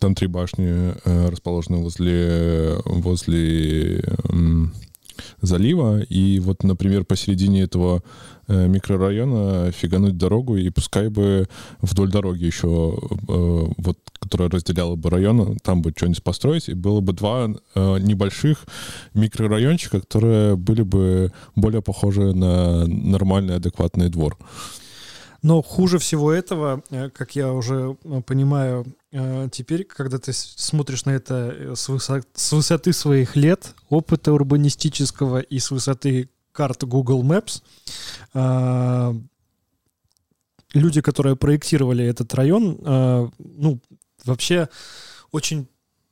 там три башни э, расположены возле, возле залива. И вот, например, посередине этого э, микрорайона фигануть дорогу, и пускай бы вдоль дороги еще, э, вот, которая разделяла бы район, там бы что-нибудь построить, и было бы два небольших микрорайончика, которые были бы более похожи на нормальный, адекватный двор. Но хуже всего этого, как я уже понимаю, теперь, когда ты смотришь на это с, высот, с высоты своих лет, опыта урбанистического и с высоты карт Google Maps, люди, которые проектировали этот район, ну, вообще очень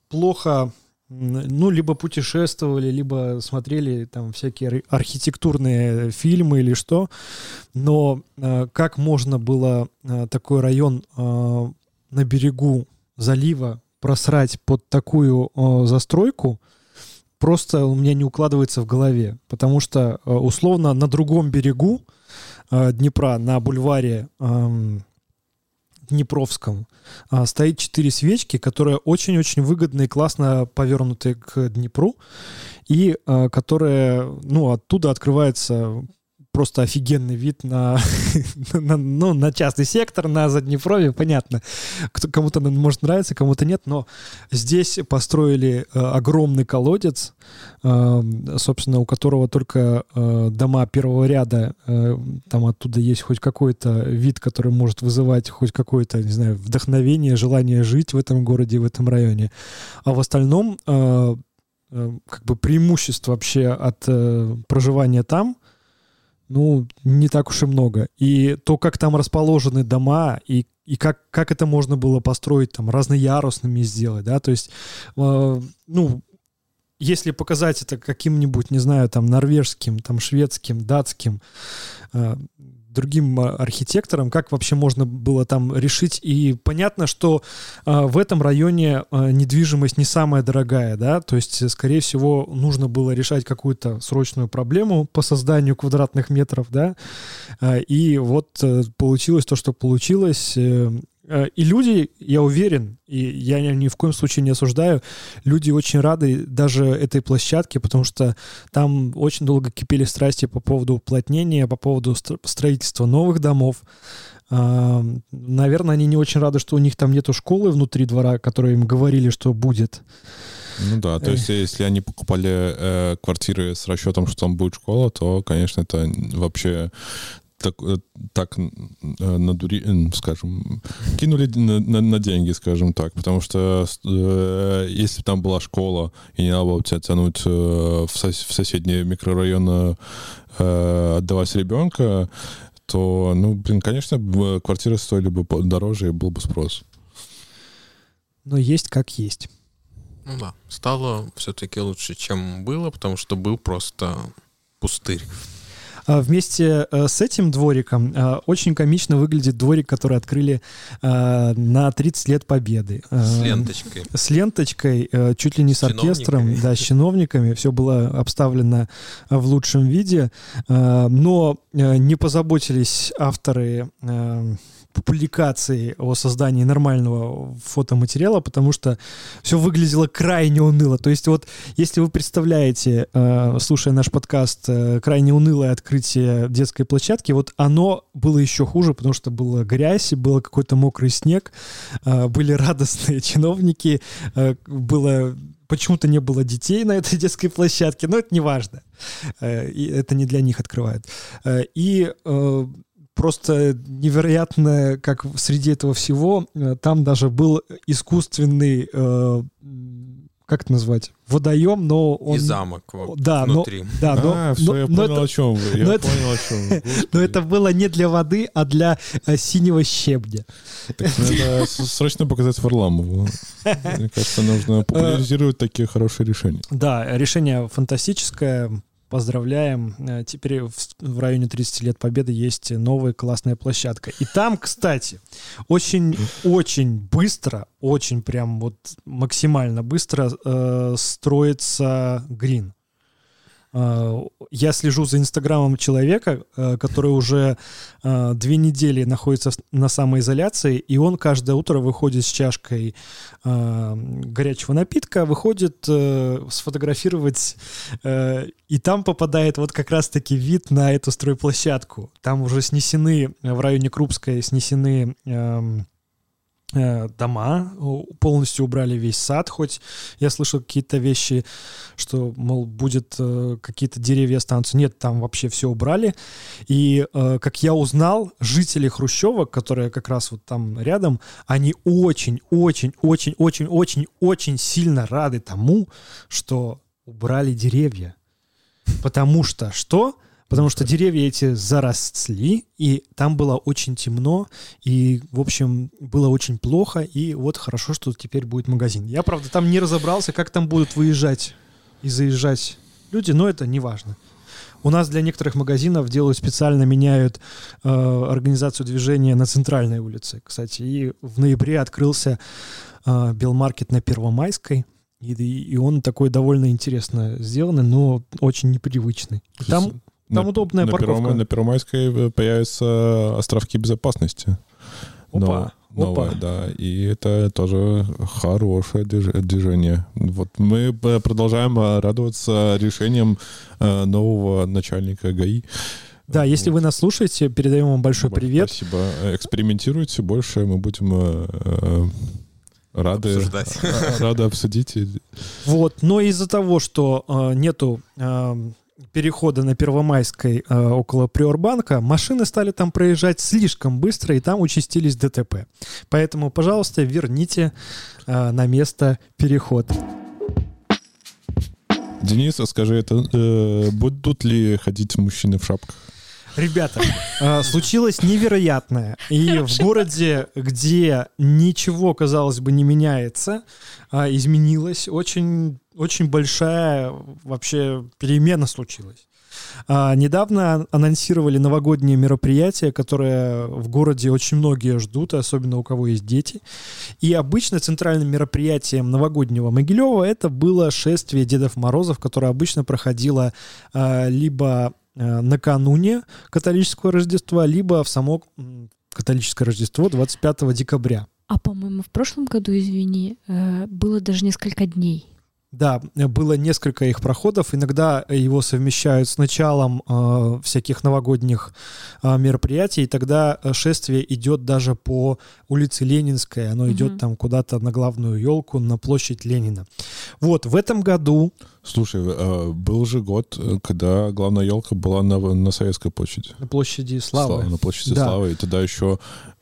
плохо ну, либо путешествовали, либо смотрели там всякие архитектурные фильмы или что. Но э, как можно было э, такой район э, на берегу залива просрать под такую э, застройку, просто у меня не укладывается в голове. Потому что, э, условно, на другом берегу э, Днепра, на бульваре э, Днепровском а, стоит четыре свечки, которые очень-очень выгодно и классно повернуты к Днепру, и а, которые, ну, оттуда открывается просто офигенный вид на, на, ну, на частный сектор, на Заднепровье, понятно. Кто, кому-то может нравиться, кому-то нет, но здесь построили э, огромный колодец, э, собственно, у которого только э, дома первого ряда, э, там оттуда есть хоть какой-то вид, который может вызывать хоть какое-то, не знаю, вдохновение, желание жить в этом городе, в этом районе. А в остальном как бы преимущество вообще от э, проживания там ну, не так уж и много. И то, как там расположены дома, и, и как, как это можно было построить, там, разноярусными сделать, да, то есть, э, ну, если показать это каким-нибудь, не знаю, там, норвежским, там, шведским, датским, э, другим а, архитекторам, как вообще можно было там решить. И понятно, что э, в этом районе э, недвижимость не самая дорогая, да, то есть, скорее всего, нужно было решать какую-то срочную проблему по созданию квадратных метров, да, э, и вот э, получилось то, что получилось. Э, Э, и люди, я уверен, и я ни в коем случае не осуждаю, люди очень рады даже этой площадке, потому что там очень долго кипели страсти по поводу уплотнения, по поводу строительства новых домов. А, наверное, они не очень рады, что у них там нету школы внутри двора, которые им говорили, что будет. Ну да, то есть если они покупали э, квартиры с расчетом, что там будет школа, то, конечно, это вообще так, э, так э, надури, скажем, кинули на, на, на деньги, скажем так, потому что э, если бы там была школа и не надо было тебя тянуть э, в, сос, в соседние микрорайоны э, отдавать ребенка, то, ну, блин, конечно, квартиры стоили бы дороже и был бы спрос. Но есть как есть. Ну да, стало все-таки лучше, чем было, потому что был просто пустырь. А вместе э, с этим двориком э, очень комично выглядит дворик, который открыли э, на 30 лет Победы. С ленточкой. С ленточкой, чуть ли не с, с оркестром, да, с чиновниками. Все было обставлено в лучшем виде. Но не позаботились авторы публикации о создании нормального фотоматериала, потому что все выглядело крайне уныло. То есть вот если вы представляете, э, слушая наш подкаст, э, крайне унылое открытие детской площадки, вот оно было еще хуже, потому что была грязь, было какой-то мокрый снег, э, были радостные чиновники, было почему-то не было детей на этой детской площадке, но это не важно. И это не для них открывает. И просто невероятно, как среди этого всего, э, там даже был искусственный, э, как это назвать, водоем, но он... И замок да, внутри. Но, да, но, а, все, но, я но понял, это, о чем вы. Я но понял, это, о чем Но это было не для воды, а для э, синего щебня. Так надо срочно показать Варламову. Мне кажется, нужно популяризировать такие хорошие решения. Да, решение фантастическое Поздравляем. Э, теперь в районе 30 лет Победы есть новая классная площадка. И там, кстати, очень-очень быстро, очень прям вот максимально быстро э, строится грин. Э, я слежу за инстаграмом человека, э, который уже э, две недели находится на самоизоляции, и он каждое утро выходит с чашкой горячего напитка, выходит сфотографировать, и там попадает вот как раз-таки вид на эту стройплощадку. Там уже снесены в районе Крупской, снесены эм, дома, полностью убрали весь сад, хоть я слышал какие-то вещи, что, мол, будет э, какие-то деревья останутся. Нет, там вообще все убрали. И, э, как я узнал, жители Хрущева, которые как раз вот там рядом, они очень, очень, очень, очень, очень, очень сильно рады тому, что убрали деревья. Потому что что? Потому что деревья эти заросли, и там было очень темно, и, в общем, было очень плохо, и вот хорошо, что теперь будет магазин. Я, правда, там не разобрался, как там будут выезжать и заезжать люди, но это не важно. У нас для некоторых магазинов делают специально, меняют э, организацию движения на центральной улице, кстати. И в ноябре открылся э, Белмаркет на Первомайской. И, и он такой довольно интересно сделанный, но очень непривычный. Там там на, удобная на парковка. Первом, на Первомайской появятся островки безопасности. Опа. Новое, Опа. да. И это тоже хорошее движение. Вот мы продолжаем радоваться решениям э, нового начальника ГАИ. Да, вот. если вы нас слушаете, передаем вам большой Больше привет. Спасибо. Экспериментируйте больше, мы будем э, рады, Обсуждать. рады обсудить. Вот, но из-за того, что э, нету э, перехода на Первомайской э, около Приорбанка машины стали там проезжать слишком быстро, и там участились ДТП. Поэтому, пожалуйста, верните э, на место переход. Денис, а скажи, это э, будут ли ходить мужчины в шапках? Ребята, э, случилось невероятное. И в городе, где ничего, казалось бы, не меняется, э, изменилось очень очень большая вообще перемена случилась. А, недавно анонсировали новогоднее мероприятие, которое в городе очень многие ждут, особенно у кого есть дети. И обычно центральным мероприятием новогоднего Могилева это было шествие Дедов Морозов, которое обычно проходило а, либо а, накануне католического Рождества, либо в само католическое Рождество 25 декабря. А, по-моему, в прошлом году, извини, э, было даже несколько дней. Да, было несколько их проходов. Иногда его совмещают с началом э, всяких новогодних э, мероприятий, и тогда шествие идет даже по улице Ленинская. Оно идет Мгм. там куда-то на главную елку, на площадь Ленина. Вот, в этом году Слушай, э, был же год, э, когда главная елка была на, на Советской площади. на площади Славы. на площади Да. Славы. И тогда еще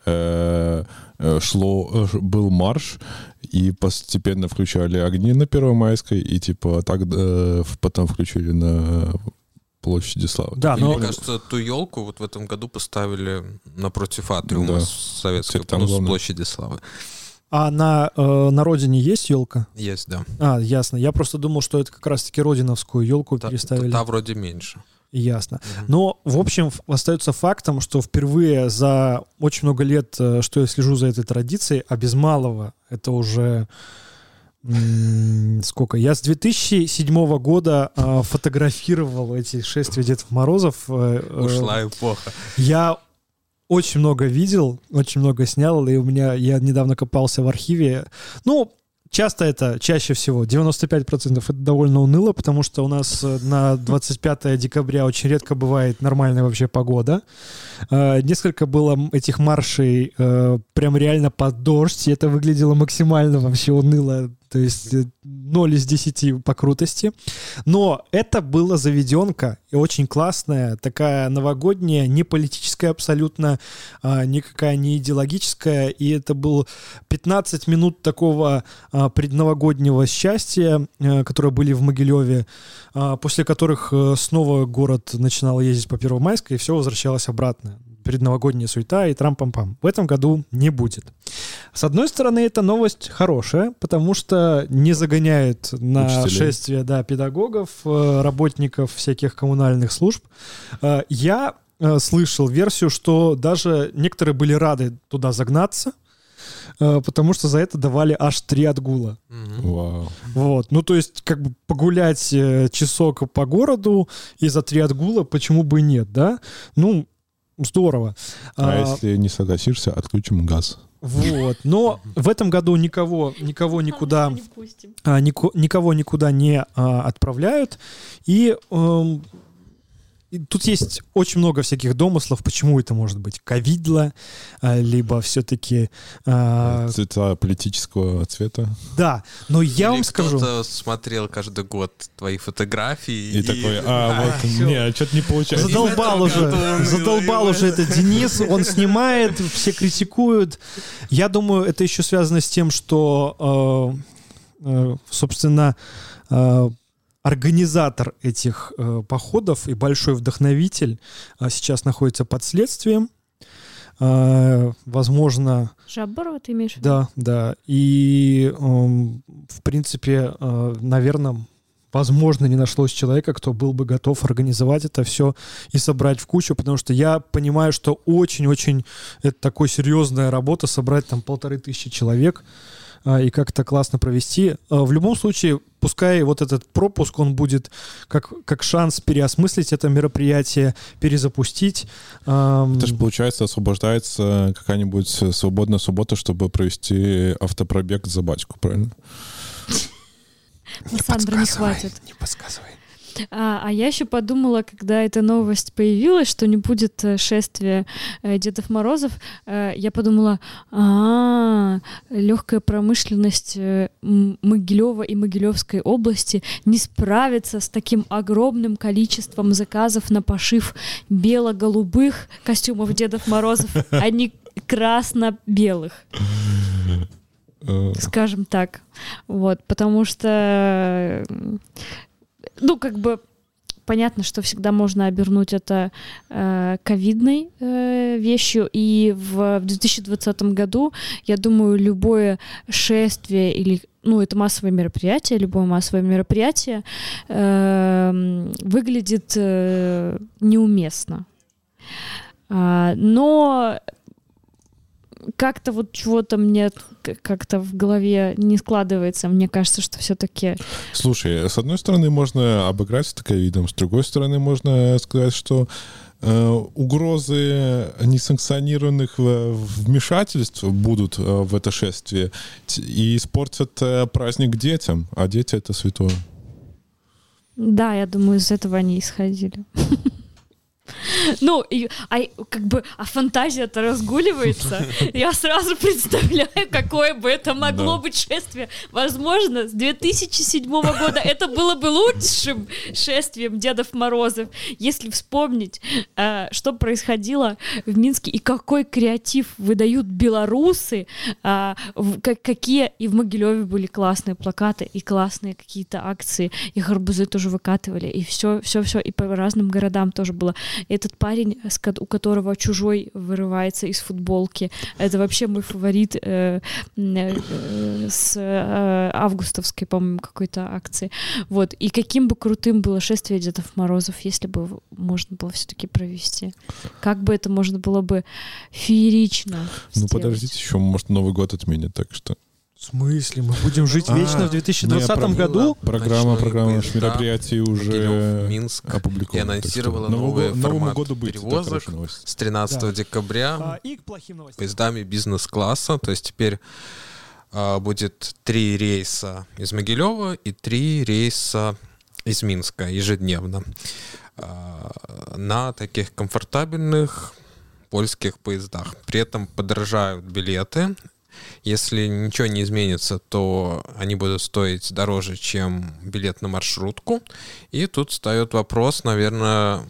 э, э, шло, э, был марш, и постепенно включали огни на Первомайской, и типа так э, потом включили на площади Славы. Да, но Мне кажется, ту елку вот в этом году поставили напротив атриума Да. Советской Теперь там ну, с главное. площади Славы. а на, э, на родине есть елка? Есть, да. А, ясно. Я просто думал, что это как раз-таки родиновскую елку Та, переставили. та вроде меньше. Ясно. Мгм. Но, в общем, остается фактом, что впервые за очень много лет, э, что я слежу за этой традицией, а без малого это уже сколько? Я с 2007 года э, фотографировал эти шествия Дедов Морозов. э, э, Ушла эпоха. Я очень много видел, очень много снял, и у меня, я недавно копался в архиве. Ну, часто это, чаще всего, 95% это довольно уныло, потому что у нас э, на 25 декабря очень редко бывает нормальная вообще погода. Э, Несколько было этих маршей э, прям реально под дождь, и это выглядело максимально вообще уныло, то есть э, 0 из 10 по крутости. Но это была заведенка и очень классная, такая новогодняя, не политическая абсолютно, а, никакая не идеологическая. И это был 15 минут такого а, предновогоднего счастья, э, которые были в Могилеве, а, после которых э, снова город начинал ездить по Первомайской, и все возвращалось обратно. Предновогодняя суета и трам-пам-пам. В этом году не будет. С одной стороны, это новость хорошая, потому что не загоняет на Учителей. шествие да, педагогов, э, работников всяких коммунальных служб. Э, Я э, слышал версию, что даже некоторые были рады туда загнаться, потому что за это давали аж три отгула. Вау. Вот. Ну, то есть, как бы погулять часок по городу и за три отгула, почему бы и нет, да? Ну, здорово. А, А, если не согласишься, отключим газ. Вот. Но в этом году никого, никого никуда, а, нико- никого никуда не а, отправляют. И, эм, и тут есть очень много всяких домыслов, почему это может быть ковидло, а, либо все-таки... Цвета политического цвета. да, но я Или вам скажу... кто-то смотрел каждый год твои фотографии. И, такой, а, вот, всё. не, что-то не получается. Задолбал уже, задолбал уже это Денис, он снимает, все критикуют. Я думаю, это еще связано с тем, что, э, э, собственно, э, организатор этих э, походов и большой вдохновитель э, сейчас находится под следствием. Э, возможно, Жаборова ты имеешь в виду? да, да. И, эм, в принципе, наверное, возможно, не нашлось человека, кто был бы готов организовать это все и собрать в кучу, потому что я понимаю, что очень-очень это такой серьезная работа собрать там полторы тысячи человек и как-то классно провести. А, В любом случае, пускай вот этот пропуск, он будет как, как шанс переосмыслить это мероприятие, перезапустить. Это же, получается, освобождается какая-нибудь свободная суббота, чтобы провести автопробег за батьку, правильно? На Сандра не хватит. Не подсказывай. А, а я еще подумала, когда эта новость появилась, что не будет э, шествия э, Дедов Морозов, э, я подумала, а, легкая промышленность э, М- Могилева и Могилевской области не справится с таким огромным количеством заказов на пошив бело-голубых костюмов Дедов Морозов, а не красно-белых скажем так. Вот, потому что, ну, как бы понятно, что всегда можно обернуть это э, ковидной э, вещью, и в, в 2020 году, я думаю, любое шествие или ну, это массовое мероприятие, любое массовое мероприятие э, выглядит э, неуместно. А, но как-то вот чего-то мне как-то в голове не складывается. Мне кажется, что все-таки... Слушай, с одной стороны, можно обыграть с видом, с другой стороны, можно сказать, что э, угрозы несанкционированных вмешательств будут э, в это шествие и испортят э, праздник детям, а дети — это святое. Да, я думаю, из этого они исходили. Ну, и, а как бы, а фантазия-то разгуливается. Я сразу представляю, какое бы это могло да. быть шествие. Возможно, с 2007 года это было бы лучшим шествием Дедов Морозов, если вспомнить, э, что происходило в Минске и какой креатив выдают белорусы, э, какие и в Могилеве были классные плакаты и классные какие-то акции, и гарбузы тоже выкатывали, и все, все, все, и по разным городам тоже было. Этот парень, у которого чужой вырывается из футболки, это вообще мой фаворит э, э, с э, августовской, по-моему, какой-то акции. Вот. И каким бы крутым было шествие Дедов Морозов, если бы можно было все-таки провести. Как бы это можно было бы феерично Ну, сделать. подождите, еще, может, Новый год отменят, так что... В смысле? Мы будем жить а, вечно в 2020 ну, году? Программа, программа поезда, мероприятий уже Минск опубликована. И анонсировала новый формат году будет, перевозок с 13 да. декабря а, поездами бизнес-класса. То есть теперь а, будет три рейса из Могилева и три рейса из Минска ежедневно. А, на таких комфортабельных польских поездах. При этом подорожают билеты. Если ничего не изменится, то они будут стоить дороже, чем билет на маршрутку. И тут встает вопрос, наверное,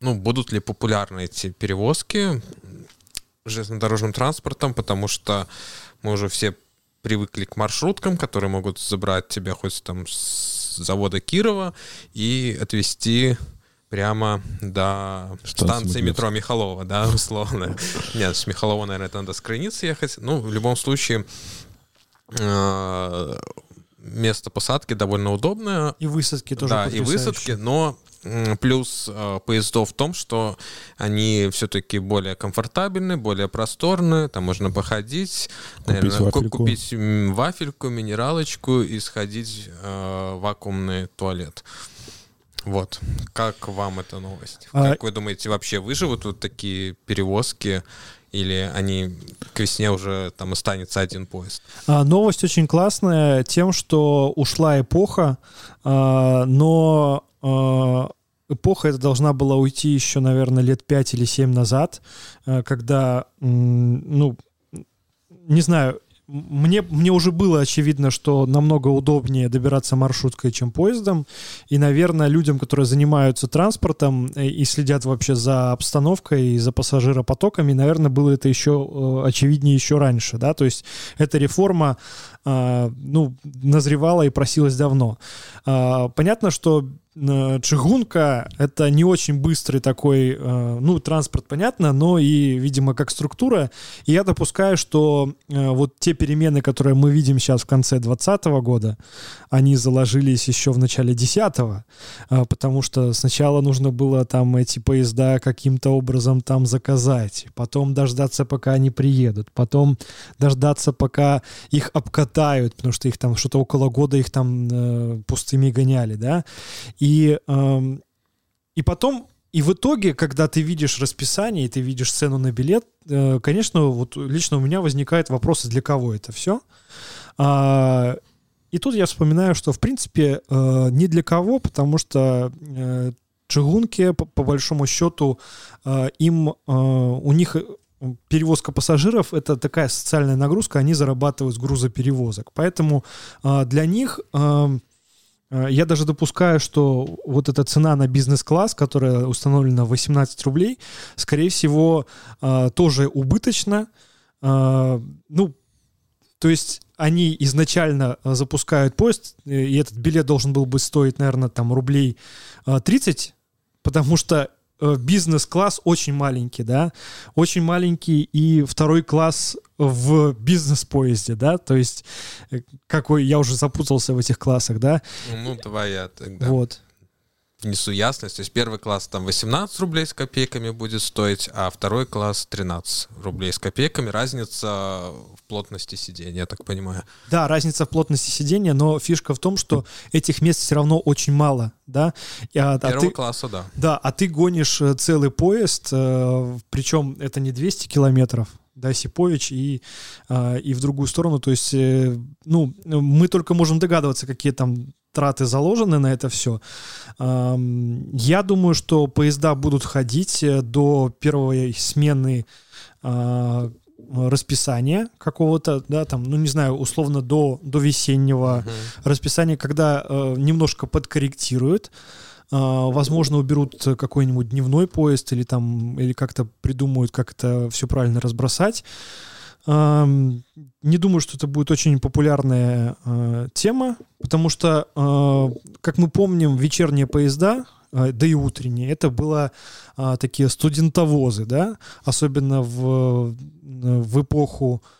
ну, будут ли популярны эти перевозки железнодорожным транспортом, потому что мы уже все привыкли к маршруткам, которые могут забрать тебя хоть там с завода Кирова и отвезти прямо до станции метро Михалова, да, условно. Нет, с Михалова, наверное, надо с границы ехать. Ну, в любом случае, э, место посадки довольно удобное. И высадки тоже Да, и высадки, но плюс э, поездов в том, что они все-таки более комфортабельны, более просторные, там можно походить, купить наверное, вафельку. купить вафельку, минералочку и сходить э, в вакуумный туалет. Вот. Как вам эта новость? А... Как вы думаете, вообще выживут вот такие перевозки? Или они к весне уже там останется один поезд? А, новость очень классная тем, что ушла эпоха, а, но а, эпоха эта должна была уйти еще, наверное, лет 5 или 7 назад, а, когда, ну, не знаю, мне, мне уже было очевидно, что намного удобнее добираться маршруткой, чем поездом. И, наверное, людям, которые занимаются транспортом э, и следят вообще за обстановкой и за пассажиропотоками, наверное, было это еще э, очевиднее еще раньше. Да? То есть эта реформа э, ну, назревала и просилась давно. Э, понятно, что Э, чыгунка — это не очень быстрый такой, э, ну, транспорт, понятно, но и, видимо, как структура. И я допускаю, что э, вот те перемены, которые мы видим сейчас в конце 2020 года, они заложились еще в начале 10 потому что сначала нужно было там эти поезда каким-то образом там заказать, потом дождаться, пока они приедут, потом дождаться, пока их обкатают, потому что их там что-то около года их там пустыми гоняли, да, и и, эм, и потом, и в итоге, когда ты видишь расписание, и ты видишь цену на билет, э, конечно, вот лично у меня возникает вопрос, для кого это все. А, и тут я вспоминаю, что, в принципе, э, не для кого, потому что э, чыгунки, по, по большому счету, э, им, э, у них перевозка пассажиров это такая социальная нагрузка, они зарабатывают с грузоперевозок. Поэтому э, для них э, Э, я даже допускаю, что вот эта цена на бизнес-класс, которая установлена 18 рублей, скорее всего, э, тоже убыточна. Э, ну, то есть они изначально запускают поезд, и этот билет должен был бы стоить, наверное, там рублей 30, потому что Э, бизнес-класс очень маленький, да, очень маленький и второй класс в бизнес-поезде, да, то есть э, какой, я уже запутался в этих классах, да. Ну, твоя тогда. Вот. Внесу ясность. То есть первый класс там 18 рублей с копейками будет стоить, а второй класс 13 рублей с копейками. Разница в плотности сидения, я так понимаю. Да, разница в плотности сидения, но фишка в том, что этих мест все равно очень мало, да. А, а Первого ты, класса, да. Да, а ты гонишь э, целый поезд, э, причем это не 200 километров, да, Сипович и, э, и в другую сторону. То есть, ну, мы только можем догадываться, какие там траты заложены на это все. Я думаю, что поезда будут ходить э, до первой смены а, расписания какого-то, да, там, ну, не знаю, условно до, до весеннего uh-huh. расписания, когда э, немножко подкорректируют, э, возможно, уберут какой-нибудь дневной поезд или там, или как-то придумают, как это все правильно разбросать. Не думаю, что это будет очень популярная э, тема, потому что, э, как мы помним, вечерние поезда, э, да и утренние, это было такие студентовозы, да, особенно в, в эпоху а,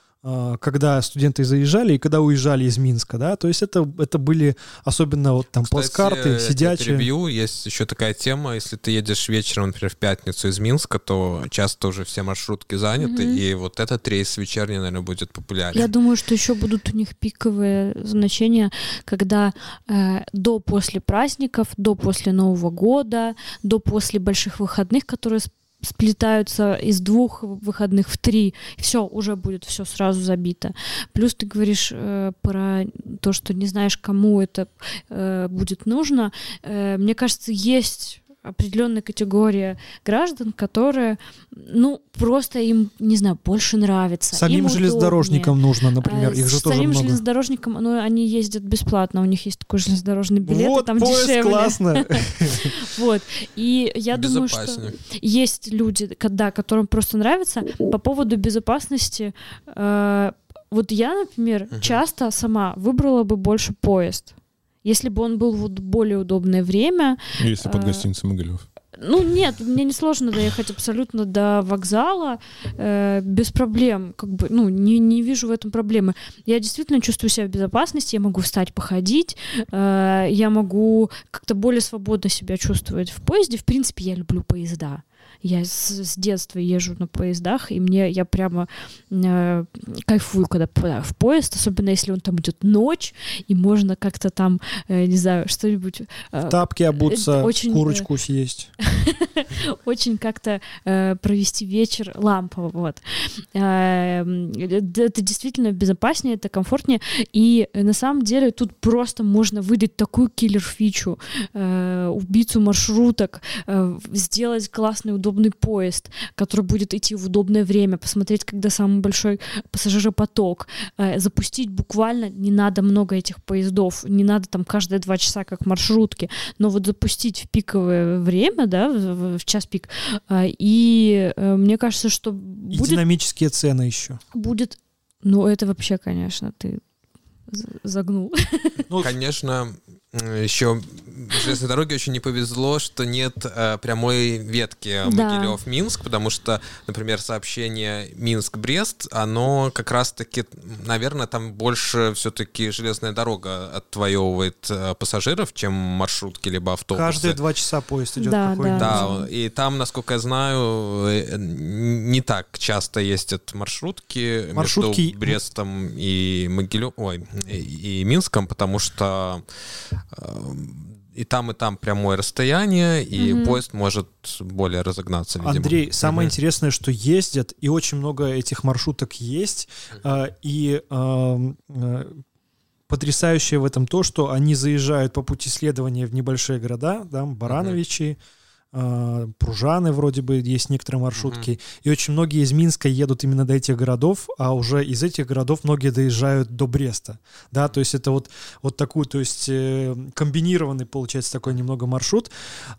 когда студенты заезжали и когда уезжали из Минска, да, то есть это, это были особенно вот там Кстати, плацкарты, сидячие. Ревью есть еще такая тема, если ты едешь вечером, например, в пятницу из Минска, то часто уже все маршрутки заняты, mm-hmm. и вот этот рейс вечерний, наверное, будет популярен. Я думаю, что еще будут у них пиковые значения, когда э, до после праздников, до после Нового года, до после больших выходных, которые сплетаются из двух выходных в три, все, уже будет все сразу забито. Плюс ты говоришь э, про то, что не знаешь, кому это э, будет нужно. Э, мне кажется, есть определенная категория граждан, которые, ну, просто им, не знаю, больше нравится. Самим им железнодорожникам нужно, например, их же тоже Самим много. железнодорожникам, ну, они ездят бесплатно, у них есть такой железнодорожный билет, вот, и там поезд дешевле. классно. Вот, и я думаю, что есть люди, да, которым просто нравится. По поводу безопасности, э, вот я, например, часто сама выбрала бы больше поезд. Если бы он был вот более удобное время... Если под э, гостиницей Могилев. Ну нет, мне не сложно доехать абсолютно до вокзала э, без проблем, как бы, ну не не вижу в этом проблемы. Я действительно чувствую себя в безопасности, я могу встать, походить, э, я могу как-то более свободно себя чувствовать в поезде. В принципе, я люблю поезда. Я с, с детства езжу на поездах, и мне я прямо э, кайфую, когда попадаю в поезд, особенно если он там идет ночь, и можно как-то там, э, не знаю, что-нибудь... Э, в тапки обуться, очень, курочку э, съесть. Очень как-то э, провести вечер лампово, вот. Э, это действительно безопаснее, это комфортнее, и на самом деле тут просто можно выдать такую киллер-фичу, э, убийцу маршруток, э, сделать классный, удобный удобный поезд, который будет идти в удобное время, посмотреть, когда самый большой пассажиропоток, э, запустить буквально, не надо много этих поездов, не надо там каждые два часа, как маршрутки, но вот запустить в пиковое время, да, в, час пик, э, и э, мне кажется, что будет... И динамические цены еще. Будет, ну это вообще, конечно, ты загнул. Ну, конечно, еще железной дороге очень не повезло, что нет э, прямой ветки да. Могилев-Минск, потому что, например, сообщение Минск-Брест, оно как раз-таки, наверное, там больше все-таки железная дорога отвоевывает э, пассажиров, чем маршрутки либо автобусы. Каждые два часа поезд идет да, какой-нибудь. Да. да, и там, насколько я знаю, э, не так часто ездят маршрутки, маршрутки... между Брестом и Могилев, ой, и, и Минском, потому что и там, и там прямое расстояние, и mm поезд может более разогнаться, видимо. Андрей, самое интересное, что ездят, и очень много этих маршруток есть, mm и э, потрясающее в этом то, что они заезжают по пути следования в небольшие города, да, Барановичи, а, Пружаны вроде бы есть некоторые маршрутки, mm-hmm. и очень многие из Минска едут именно до этих городов, а уже из этих городов многие доезжают до Бреста, да, то есть это вот, вот такой, то есть э, комбинированный получается такой немного маршрут,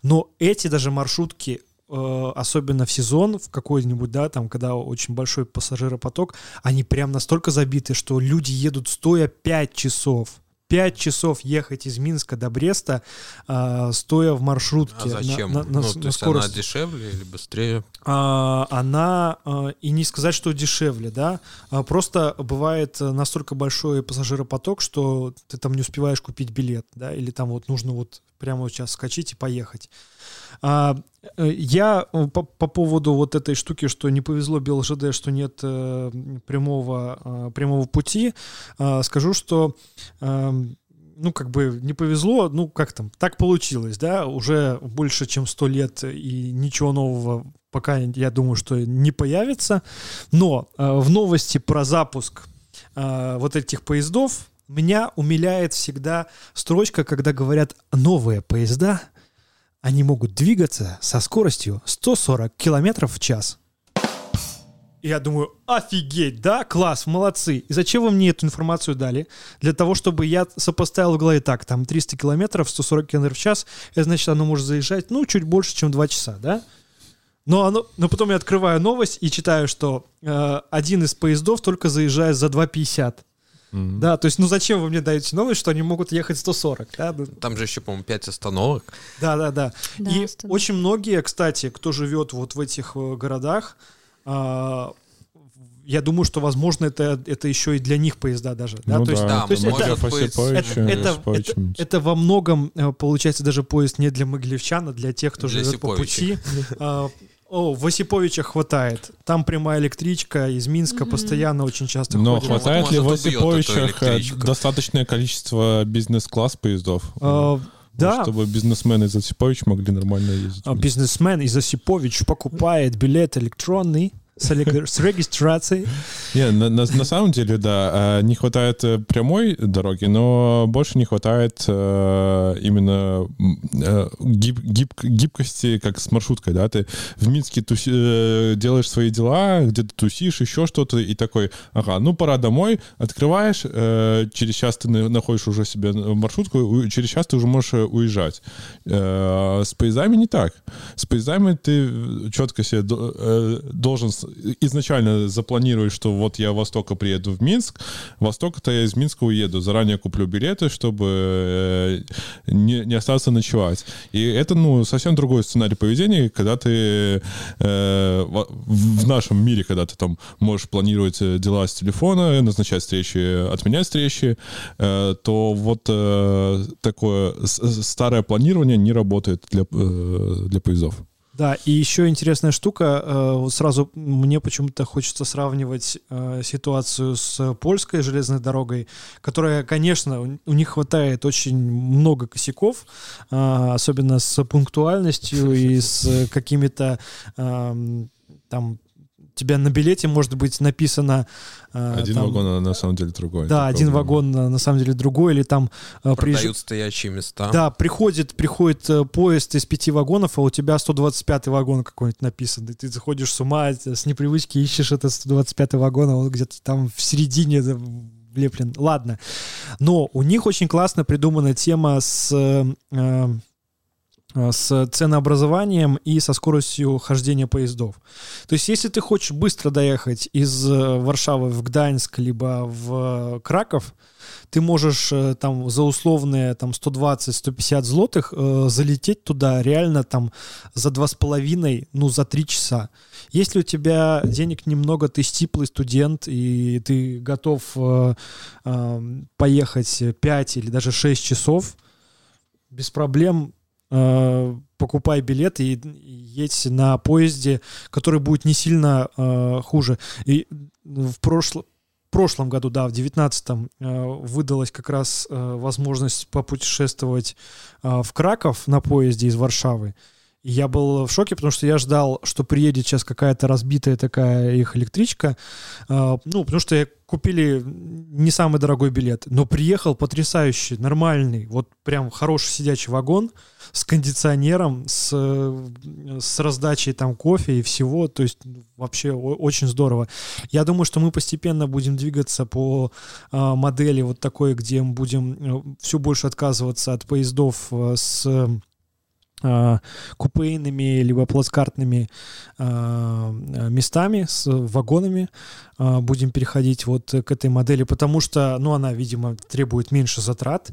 но эти даже маршрутки э, особенно в сезон, в какой-нибудь, да, там, когда очень большой пассажиропоток, они прям настолько забиты, что люди едут стоя 5 часов. 5 часов ехать из Минска до Бреста, э, стоя в маршрутке. А зачем? На, на, ну, на, то есть скорость. она дешевле или быстрее? А, она, а, и не сказать, что дешевле, да, а просто бывает настолько большой пассажиропоток, что ты там не успеваешь купить билет, да, или там вот нужно вот прямо вот сейчас скачить и поехать. А, э, я э, по, по поводу вот этой штуки, что не повезло БелЖД, что нет э, прямого, э, прямого пути, э, скажу, что э, ну, как бы не повезло, ну, как там, так получилось, да, уже больше, чем сто лет, и ничего нового пока, я думаю, что не появится, но э, в новости про запуск э, вот этих поездов меня умиляет всегда строчка, когда говорят «новые поезда», они могут двигаться со скоростью 140 километров в час. Я думаю, офигеть, да, класс, молодцы. И зачем вы мне эту информацию дали? Для того, чтобы я сопоставил в голове так, там 300 километров, 140 километров в час, это значит, оно может заезжать, ну, чуть больше, чем 2 часа, да? Но, оно, но потом я открываю новость и читаю, что э, один из поездов только заезжает за 2,50. Mm-hmm. Да, то есть, ну зачем вы мне даете новость, что они могут ехать 140? Да? Ну, Там же еще, по-моему, 5 остановок. Да, да, да. да и остановок. очень многие, кстати, кто живет вот в этих э, городах, а, я думаю, что, возможно, это, это еще и для них поезда даже. Да? Ну, то есть, да, то есть это, это, это, это, это во многом, э, получается, даже поезд не для могилевчан, а для тех, кто для живет по пути. О, в Осиповичах хватает. Там прямая электричка из Минска mm-hmm. постоянно очень часто Но ходит. хватает вот, ли в Осиповичах достаточное количество бизнес-класс поездов? А, да. Чтобы бизнесмены из Осипович могли нормально ездить. А бизнесмен из Осипович покупает билет электронный с, регистрацией. Не, на, на, на самом деле, да, а, не хватает э, прямой дороги, но больше не хватает э, именно э, гиб, гиб, гибкости, как с маршруткой, да, ты в Минске туси, э, делаешь свои дела, где-то тусишь, еще что-то, и такой, ага, ну пора домой, открываешь, э, через час ты находишь уже себе маршрутку, через час ты уже можешь э, уезжать. Э, с поездами не так. С поездами ты четко себе э, должен изначально запланирую, что вот я востока приеду в Минск, востока-то я из Минска уеду, заранее куплю билеты, чтобы э, не, не остаться ночевать. И это, ну, совсем другой сценарий поведения, когда ты э, в нашем мире, когда ты там можешь планировать э, дела с телефона, назначать встречи, отменять встречи, э, то вот э, такое старое планирование не работает для, э, для поездов. Да, и еще интересная штука, э, вот сразу мне почему-то хочется сравнивать э, ситуацию с польской железной дорогой, которая, конечно, у них хватает очень много косяков, э, особенно с пунктуальностью и с какими-то там тебя на билете может быть написано... Э, один там, вагон, а на самом деле другой. Да, один проблема. вагон на самом деле другой, или там... Э, Продают приезж... стоячие места. Да, приходит, приходит э, поезд из пяти вагонов, а у тебя 125 вагон какой-нибудь написан, и ты заходишь с ума, с непривычки ищешь этот 125 вагон, а он где-то там в середине влеплен. Ладно. Но у них очень классно придумана тема с... Э, Э, с ценообразованием и со скоростью хождения поездов. То есть, если ты хочешь быстро доехать из э, Варшавы в Гданьск, либо в Краков, ты можешь э, там за условные там 120-150 злотых э, залететь туда реально там за два с половиной, ну за три часа. Если у тебя денег немного, ты стиплый студент и ты готов э, э, поехать 5 или даже 6 часов, без проблем э, покупай билет и, едь на поезде, который будет не сильно э, хуже. И в прошлом прошлом году, да, в девятнадцатом э, выдалась как раз э, возможность попутешествовать э, в Краков на поезде из Варшавы. Я был в шоке, потому что я ждал, что приедет сейчас какая-то разбитая такая их электричка. Э, ну, потому что купили не самый дорогой билет, но приехал потрясающий, нормальный, вот прям хороший сидячий вагон с кондиционером, с, с раздачей там кофе и всего, то есть вообще очень здорово. Я думаю, что мы постепенно будем двигаться по э, модели вот такой, где мы будем э, все больше отказываться от поездов э, с купейными либо плацкартными э, местами с вагонами будем переходить вот к этой модели, потому что, ну, она, видимо, требует меньше затрат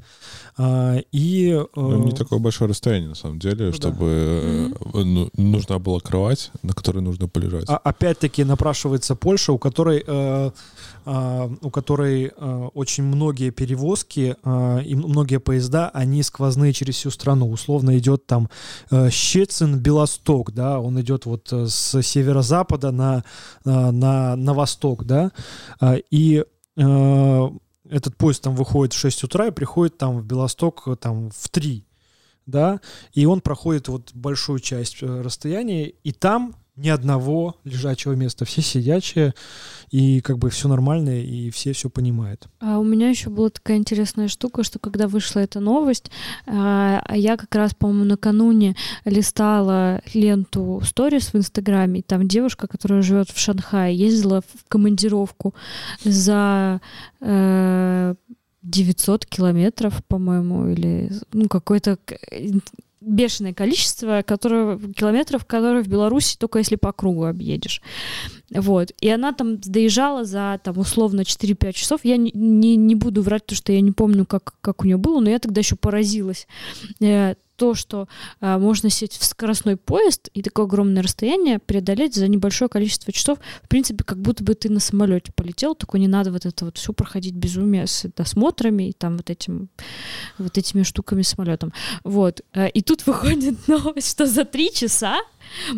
э, и э, Ну, не такое большое расстояние, на самом деле, Ну да. чтобы э, ну, нужна была кровать, на которой нужно полежать. А- опять-таки напрашивается Польша, у которой, э, э, у которой э, очень многие перевозки э, и многие поезда, они сквозные через всю страну. Условно идет там э, Щецин, Белосток, да, он идет вот э, с северо-запада на, э, на, на восток, да, А, и э, этот поезд там выходит в 6 утра и приходит там в Белосток э, там в 3, да, и он проходит вот большую часть э, расстояния, и там ни одного лежачего места, все сидячие, и как бы все нормально, и все все понимают. А у меня еще была такая интересная штука, что когда вышла эта новость, а, я как раз, по-моему, накануне листала ленту сторис в Инстаграме, и там девушка, которая живет в Шанхае, ездила в командировку за э, 900 километров, по-моему, или ну какое-то к- бешеное количество которое, километров, которые в Беларуси только если по кругу объедешь. Вот. И она там доезжала за, там, условно, 4-5 часов. Я не, не, не буду врать, потому что я не помню, как, как у нее было, но я тогда еще поразилась. То, что э, можно сесть в скоростной поезд и такое огромное расстояние преодолеть за небольшое количество часов, в принципе, как будто бы ты на самолете полетел, только не надо вот это вот все проходить безумие с досмотрами и там вот этим вот этими штуками самолетом. Вот. Э, И тут выходит новость, что за три часа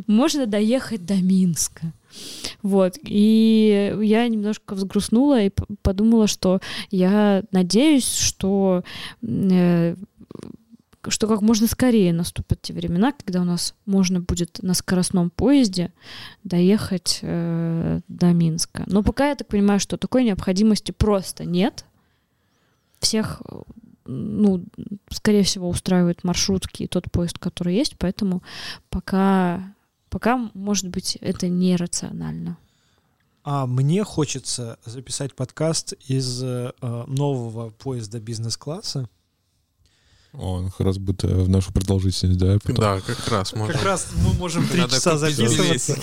можно доехать до Минска. Вот. И я немножко взгрустнула и подумала, что я надеюсь, что э, что как можно скорее наступят те времена, когда у нас можно будет на скоростном поезде доехать э, до Минска. Но пока я так понимаю, что такой необходимости просто нет. Всех, э, ну, скорее всего, устраивают маршрутки и тот поезд, который есть, поэтому пока, пока может быть, это нерационально. А мне хочется записать подкаст из э, нового поезда бизнес-класса. Он как раз будет э, в нашу продолжительность, да? потом- Да, как раз можно. Как раз мы можем три часа записываться.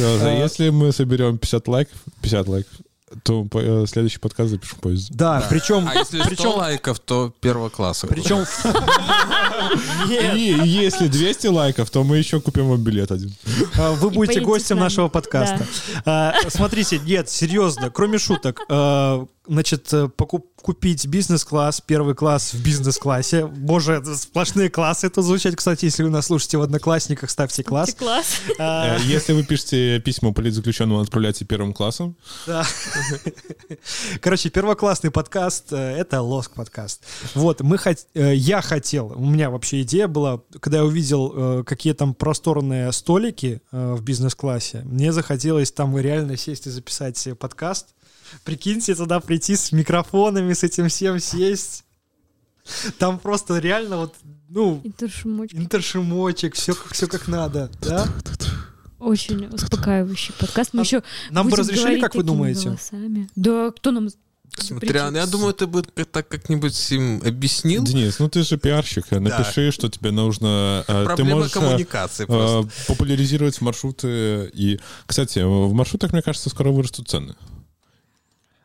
А- Если мы соберем 50 лайков, 50 лайков, то э, следующий подкаст запишем позже. Да, причем, А если 100 причем, лайков, то первого класса. причем, И если 200 лайков, то мы еще купим вам билет один. а, вы будете гостем нашего подкаста. А, Смотрите, нет, серьезно, кроме шуток, значит, э, покуп- купить бизнес-класс, первый класс в бизнес-классе. Боже, сплошные классы это звучать. Кстати, если вы нас слушаете в Одноклассниках, ставьте класс. Класс. А, Э, Если вы пишете письма политзаключенному, отправляйте первым классом. Да. Короче, первоклассный подкаст э, — это Лоск подкаст. Вот, мы хот... э, я хотел, у меня вообще идея была, когда я увидел, какие там просторные столики в бизнес-классе, мне захотелось там реально сесть и записать подкаст. Прикиньте, туда прийти с микрофонами, с этим всем сесть. Там просто реально вот, ну, Интершумочки. интершемочек, все, все как надо, да? Очень успокаивающий подкаст. Мы А еще Нам бы разрешили, как вы думаете? голосами. Да, кто нам... Смотря, я думаю, ты бы так как-нибудь им объяснил. Денис, ну ты же пиарщик, э, напиши, что тебе нужно... Ты Проблема можешь э, коммуникации просто. популяризировать маршруты. И, кстати, в маршрутах, мне кажется, скоро вырастут цены.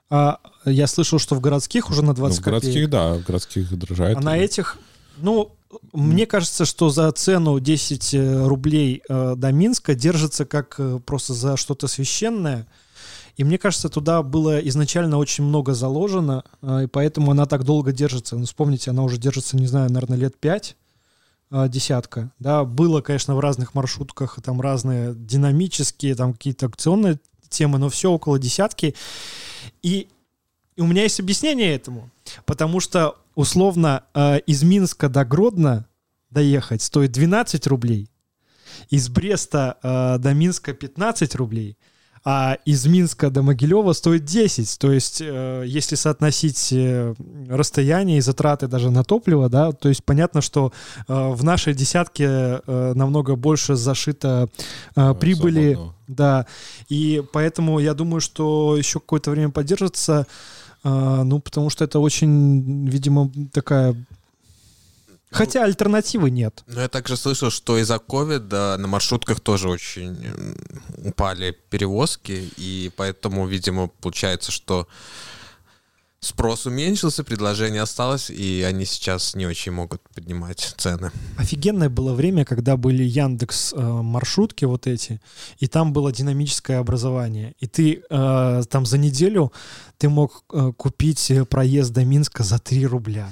А я слышал, что в городских уже на Ну, 20 в городских, копеек. да, в городских дорожает. А на этих, ну, мне кажется, что за цену 10 э, рублей э, до Минска держится как э, просто за что-то священное. И мне кажется, туда было изначально очень много заложено, и поэтому она так долго держится. Ну, вспомните, она уже держится, не знаю, наверное, лет 5 десятка, да, было, конечно, в разных маршрутках, там разные динамические, там какие-то акционные темы, но все около десятки. И, и у меня есть объяснение этому, потому что условно э, из Минска до Гродно доехать стоит 12 рублей, из Бреста э, до Минска 15 рублей, а из Минска до Могилева стоит 10. То есть, э, если соотносить э, расстояние и затраты даже на топливо, да, то есть понятно, что э, в нашей десятке намного больше зашито э, прибыли, свободного. да, и поэтому я думаю, что еще какое-то время поддержится, ну, потому что это очень, видимо, такая Хотя альтернативы нет. Но я также слышал, что из-за ковида на маршрутках тоже очень упали перевозки, и поэтому, видимо, получается, что спрос уменьшился, предложение осталось, и они сейчас не очень могут поднимать цены. Офигенное было время, когда были Яндекс э, маршрутки вот эти, и там было динамическое образование. И ты э, там за неделю ты мог э, купить э, проезд до Минска за 3 рубля.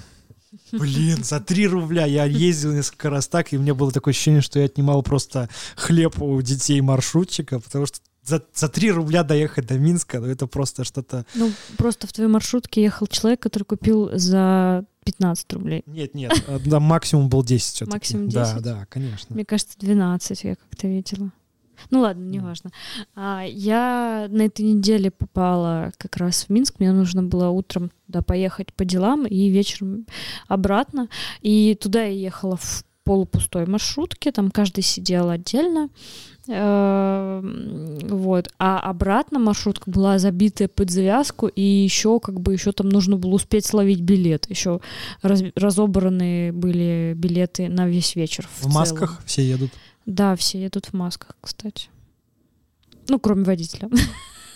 Блин, за 3 рубля я ездил несколько раз так, и у меня было такое ощущение, что я отнимал просто хлеб у детей маршрутчика, потому что за, за 3 рубля доехать до Минска, ну это просто что-то... Ну, просто в твоей маршрутке ехал человек, который купил за 15 рублей. Нет, нет, э, да, максимум был 10 все-таки. Максимум Да, 10? да, конечно. Мне кажется, 12 я как-то видела. Ну ладно, неважно. А, я на этой неделе попала как раз в Минск. Мне нужно было утром туда поехать по делам и вечером обратно. И туда я ехала в полупустой маршрутке, там каждый сидел отдельно. Эм, Вот. А обратно маршрутка была забитая под завязку, и еще как бы еще там нужно было успеть словить билет. Еще раз- разобраны были билеты на весь вечер. В целом. масках все едут. Да, все едут в масках, кстати. Ну, кроме водителя.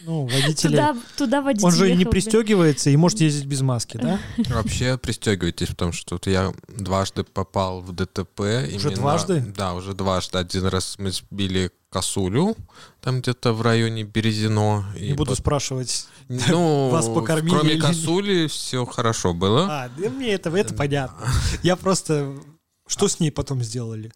Ну, водители... Туда, туда водитель Он же и не пристегивается и может ездить без маски, да? Вообще пристегивайтесь, потому что вот я дважды попал в ДТП. Уже дважды? Да, уже дважды. Один раз мы сбили косулю, там где-то в районе Березино. Не и буду пот- спрашивать. Ну, вас покормили кроме или- косули все хорошо было. А, да мне это, это понятно. Я просто... Что с ней потом сделали?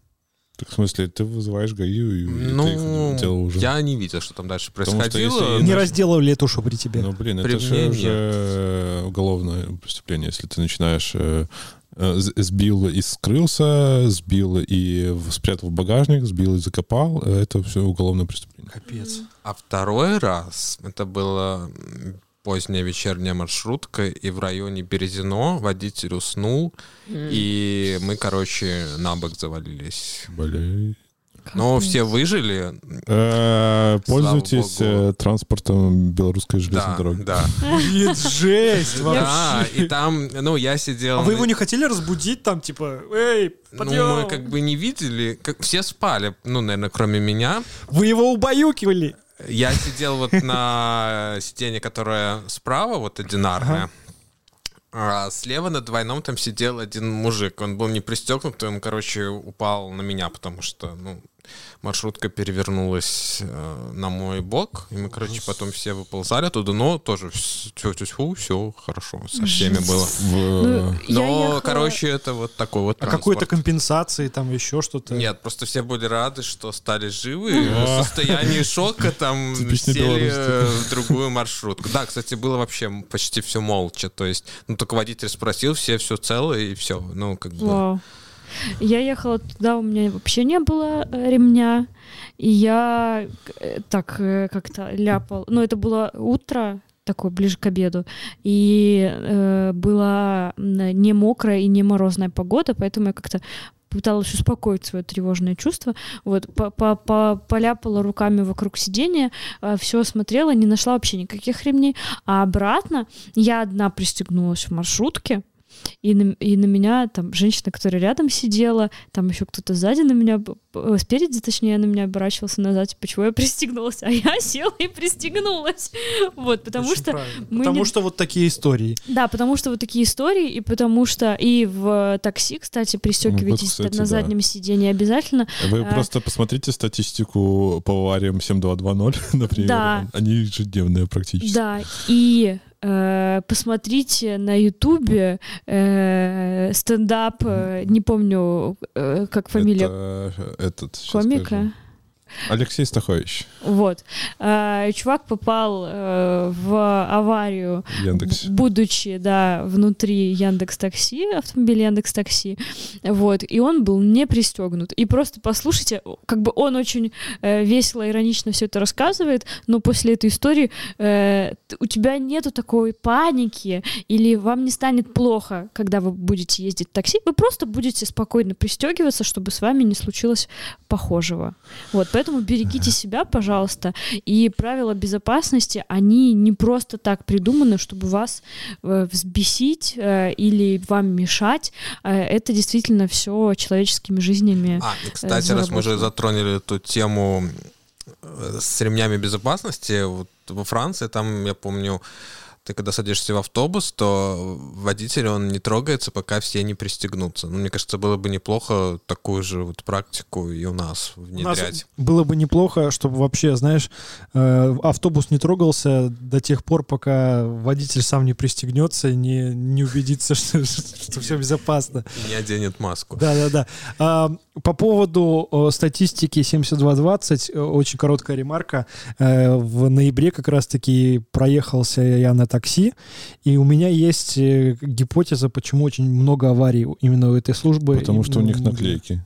Так, в смысле, ты вызываешь ГАИ, и Ну, ты их дело уже. я не видел, что там дальше Потому что происходило. если- Не Иначе- разделывали тушу при тебе? Ну, блин, При это же уже уголовное преступление, если ты начинаешь э, э, сбил и скрылся, сбил и спрятал в багажник, сбил и закопал, э, это все уголовное преступление. Капец. А второй раз, это была м, поздняя вечерняя маршрутка, и в районе Березино водитель уснул, и мы, короче, на бок завалились. Блин. Но все выжили. Э, Пользуйтесь Богу. э, транспортом белорусской железной Да, дороги. да. Блин, жесть Да, вообще. и там, ну, я сидел... А вы его не хотели разбудить там, типа, эй, Ну, подъем? мы как бы не видели, как все спали, ну, наверное, кроме меня. Вы его убаюкивали. Я сидел вот на сиденье, которое справа, вот одинарное. А слева на двойном там сидел один мужик. Он был не пристегнут, и он, короче, упал на меня, потому что, ну, маршрутка перевернулась э, на мой бок, и мы, короче, потом все выползали оттуда, но тоже все, все хорошо со всеми было. В, Ну, я Но, ехала- короче, это вот такой вот А какой-то транспорт. компенсации, там еще что-то. Нет, просто все были рады, что стали живы. В состоянии шока там Типичный сели белорус э, в другую маршрутку. Да, кстати, было вообще почти все молча. То есть, ну, только водитель спросил, все все цело, и все. Ну, как бы... Вау. Я ехала туда, у меня вообще не было э, ремня, и я э, так э, как-то ляпал. Ну, это было утро, такое ближе к обеду, и э, была не мокрая и не морозная погода, поэтому я как-то пыталась успокоить свое тревожное чувство. Вот, по- по- по- поляпала руками вокруг сидения, все смотрела, не нашла вообще никаких ремней. А обратно я одна пристегнулась в маршрутке, и на, и на меня там женщина, которая рядом сидела, там еще кто-то сзади на меня, э, спереди, точнее, на меня оборачивался назад, типа, чего я пристегнулась? А я села и пристегнулась. Вот, потому Очень что... правильно. мы Потому не- что вот такие истории. Да, потому что вот такие истории, и потому что и в такси, кстати, пристегивайтесь кстати, на да. заднем сидении обязательно. Вы А. просто посмотрите статистику по авариям 7220, например. Да. Они ежедневные практически. Да, и э, посмотрите на Ютубе э, стендап, э, не помню, э, как фамилия Это, э, этот, комика. Алексей Стахович Вот. Э, чувак попал э, в аварию, б- будучи, да, внутри Яндекс Такси, автомобиль Яндекс Такси, вот, и он был не пристегнут. И просто послушайте, как бы он очень э, весело, иронично все это рассказывает, но после этой истории э, у тебя нету такой паники, или вам не станет плохо, когда вы будете ездить в такси, вы просто будете спокойно пристегиваться, чтобы с вами не случилось похожего. Вот. Поэтому берегите себя, пожалуйста. И правила безопасности, они не просто так придуманы, чтобы вас э, взбесить э, или вам мешать. Э, это действительно все человеческими жизнями. А, и, кстати, раз мы уже затронули эту тему с ремнями безопасности, вот во Франции, там, я помню, ты когда садишься в автобус, то водитель, он не трогается, пока все не пристегнутся. Ну, мне кажется, было бы неплохо такую же вот практику и у нас внедрять. У нас было бы неплохо, чтобы вообще, знаешь, э, автобус не трогался до тех пор, пока водитель сам не пристегнется, не, не убедится, что, что все безопасно. И не оденет маску. Да-да-да. По поводу статистики 7220, э, очень короткая ремарка. Э, в ноябре как раз-таки проехался я на такси, и у меня есть э, гипотеза, почему очень много аварий именно у этой службы. Потому что у них наклейки.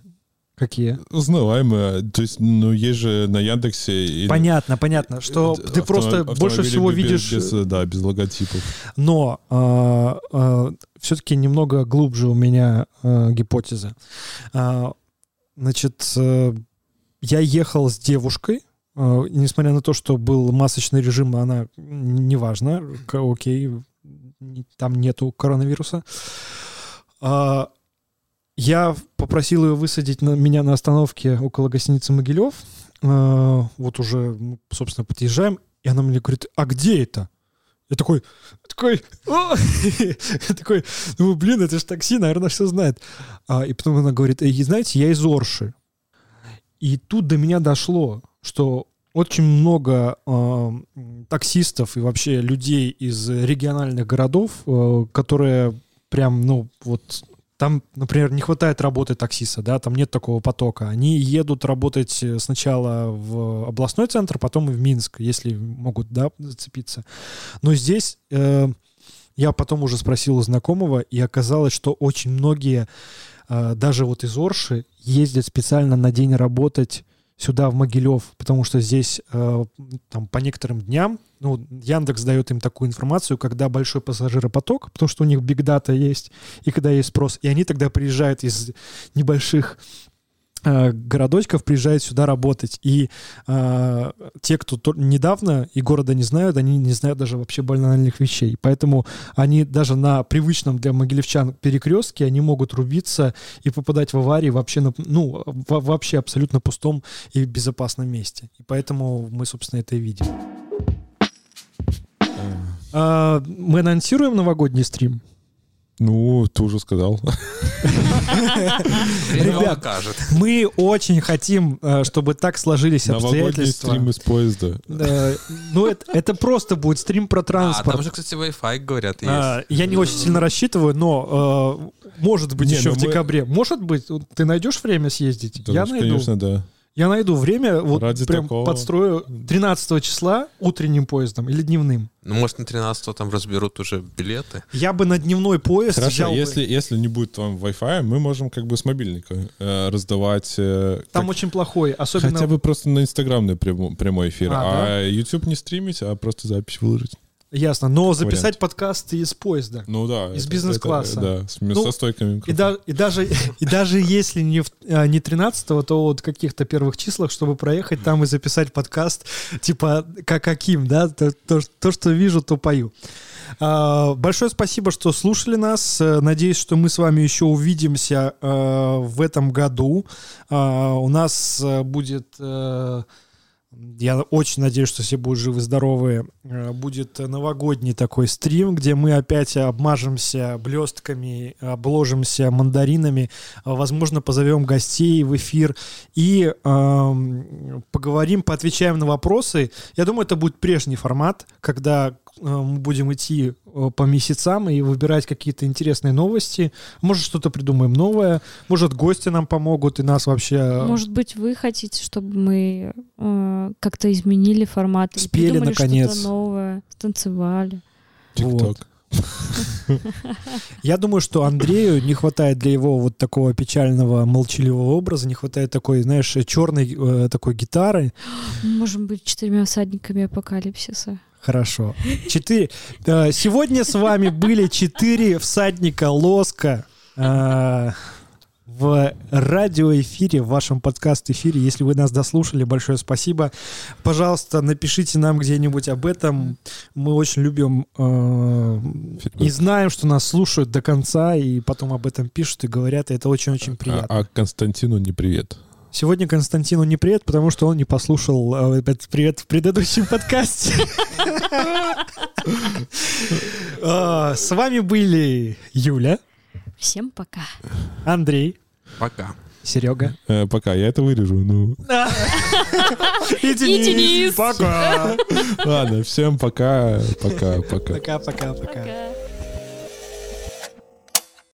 Какие? Узнаваемые. То есть, ну, есть же на Яндексе... Или... Понятно, понятно, что Авто... ты просто больше всего без, видишь... Без, да, без логотипов. Но э, э, все-таки немного глубже у меня э, гипотеза. Э, значит, э, я ехал с девушкой, э, несмотря на то, что был масочный режим, она неважно, окей, там нету коронавируса. Э, я попросил ее высадить на, меня на остановке около гостиницы Могилев. Э, вот уже, собственно, подъезжаем, и она мне говорит, а где это? Я такой, такой, такой, ну, блин, это же такси, наверное, все знает. А, и потом она говорит, и знаете, я из Орши. И тут до меня дошло, что очень много э, таксистов и вообще людей из региональных городов, э, которые прям, ну, вот там, например, не хватает работы таксиста, да, там нет такого потока. Они едут работать э, сначала в областной центр, потом и в Минск, если могут, да, зацепиться. Но здесь э, я потом уже спросил у знакомого, и оказалось, что очень многие, э, даже вот из Орши, ездят специально на день работать сюда, в Могилев, потому что здесь э, там по некоторым дням, ну, Яндекс дает им такую информацию, когда большой пассажиропоток, потому что у них биг дата есть, и когда есть спрос, и они тогда приезжают из небольших городочков приезжают сюда работать. И э, те, кто недавно и города не знают, они не знают даже вообще банальных вещей. Поэтому они даже на привычном для могилевчан перекрестке, они могут рубиться и попадать в аварии вообще, на, ну, в, вообще абсолютно пустом и безопасном месте. И поэтому мы, собственно, это и видим. А, мы анонсируем новогодний стрим. Ну, ты уже сказал. Ребят, мы очень хотим, э, чтобы так сложились обстоятельства. стрим из поезда. Ну, это просто будет стрим про транспорт. А, там же, кстати, Wi-Fi, говорят, а, есть. Я не очень сильно рассчитываю, но э, может быть еще ну в декабре. Может быть, ты найдешь время съездить? Я найду. Конечно, да. Я найду время, вот Ради прям такого... подстрою 13 числа утренним поездом или дневным. Ну, может, на 13 там разберут уже билеты. Я бы на дневной поезд Хорошо, взял если, бы... если не будет там Wi-Fi, мы можем как бы с мобильника э, раздавать... Э, там как... очень плохой, особенно... Хотя бы просто на инстаграмный прям, прямой эфир. А, а да? YouTube не стримить, а просто запись выложить. Ясно, но записать вариант. подкаст из поезда. Ну да. Из бизнес-класса. Да, с, ну, со стойками. И, да, и, даже, и даже если не, в, а, не 13 то вот каких-то первых числах, чтобы проехать там и записать подкаст, типа как каким, да, то, то, то что вижу, то пою. А, большое спасибо, что слушали нас. Надеюсь, что мы с вами еще увидимся а, в этом году. А, у нас будет... А, я очень надеюсь, что все будут живы-здоровы. Э, будет новогодний такой стрим, где мы опять обмажемся блестками, обложимся мандаринами. Возможно, позовем гостей в эфир и э, поговорим, поотвечаем на вопросы. Я думаю, это будет прежний формат, когда мы будем идти э, по месяцам и выбирать какие-то интересные новости. Может, что-то придумаем новое. Может, гости нам помогут и нас вообще... Э, Может быть, вы хотите, чтобы мы э, как-то изменили формат? Спели, наконец. что-то новое, станцевали. Вот. Я думаю, что Андрею не хватает для его вот такого печального, молчаливого образа, не хватает такой, знаешь, черной э, такой гитары. Можем быть четырьмя всадниками апокалипсиса. Хорошо. Четыре. Э, сегодня с вами были четыре всадника Лоска. Э, в радиоэфире, в вашем подкаст-эфире. Если вы нас дослушали, большое спасибо. Пожалуйста, напишите нам где-нибудь об этом. Мы очень любим э, и знаем, что нас слушают до конца, и потом об этом пишут и говорят, и это очень-очень а, приятно. А, а Константину не привет. Сегодня Константину не привет, потому что он не послушал э, этот привет в предыдущем подкасте. А, с вами были Юля. Всем пока. Андрей. Пока. Серега. Э, пока, я это вырежу, ну. И Денис. Пока. Ладно, всем пока, пока, пока. Пока, пока, пока.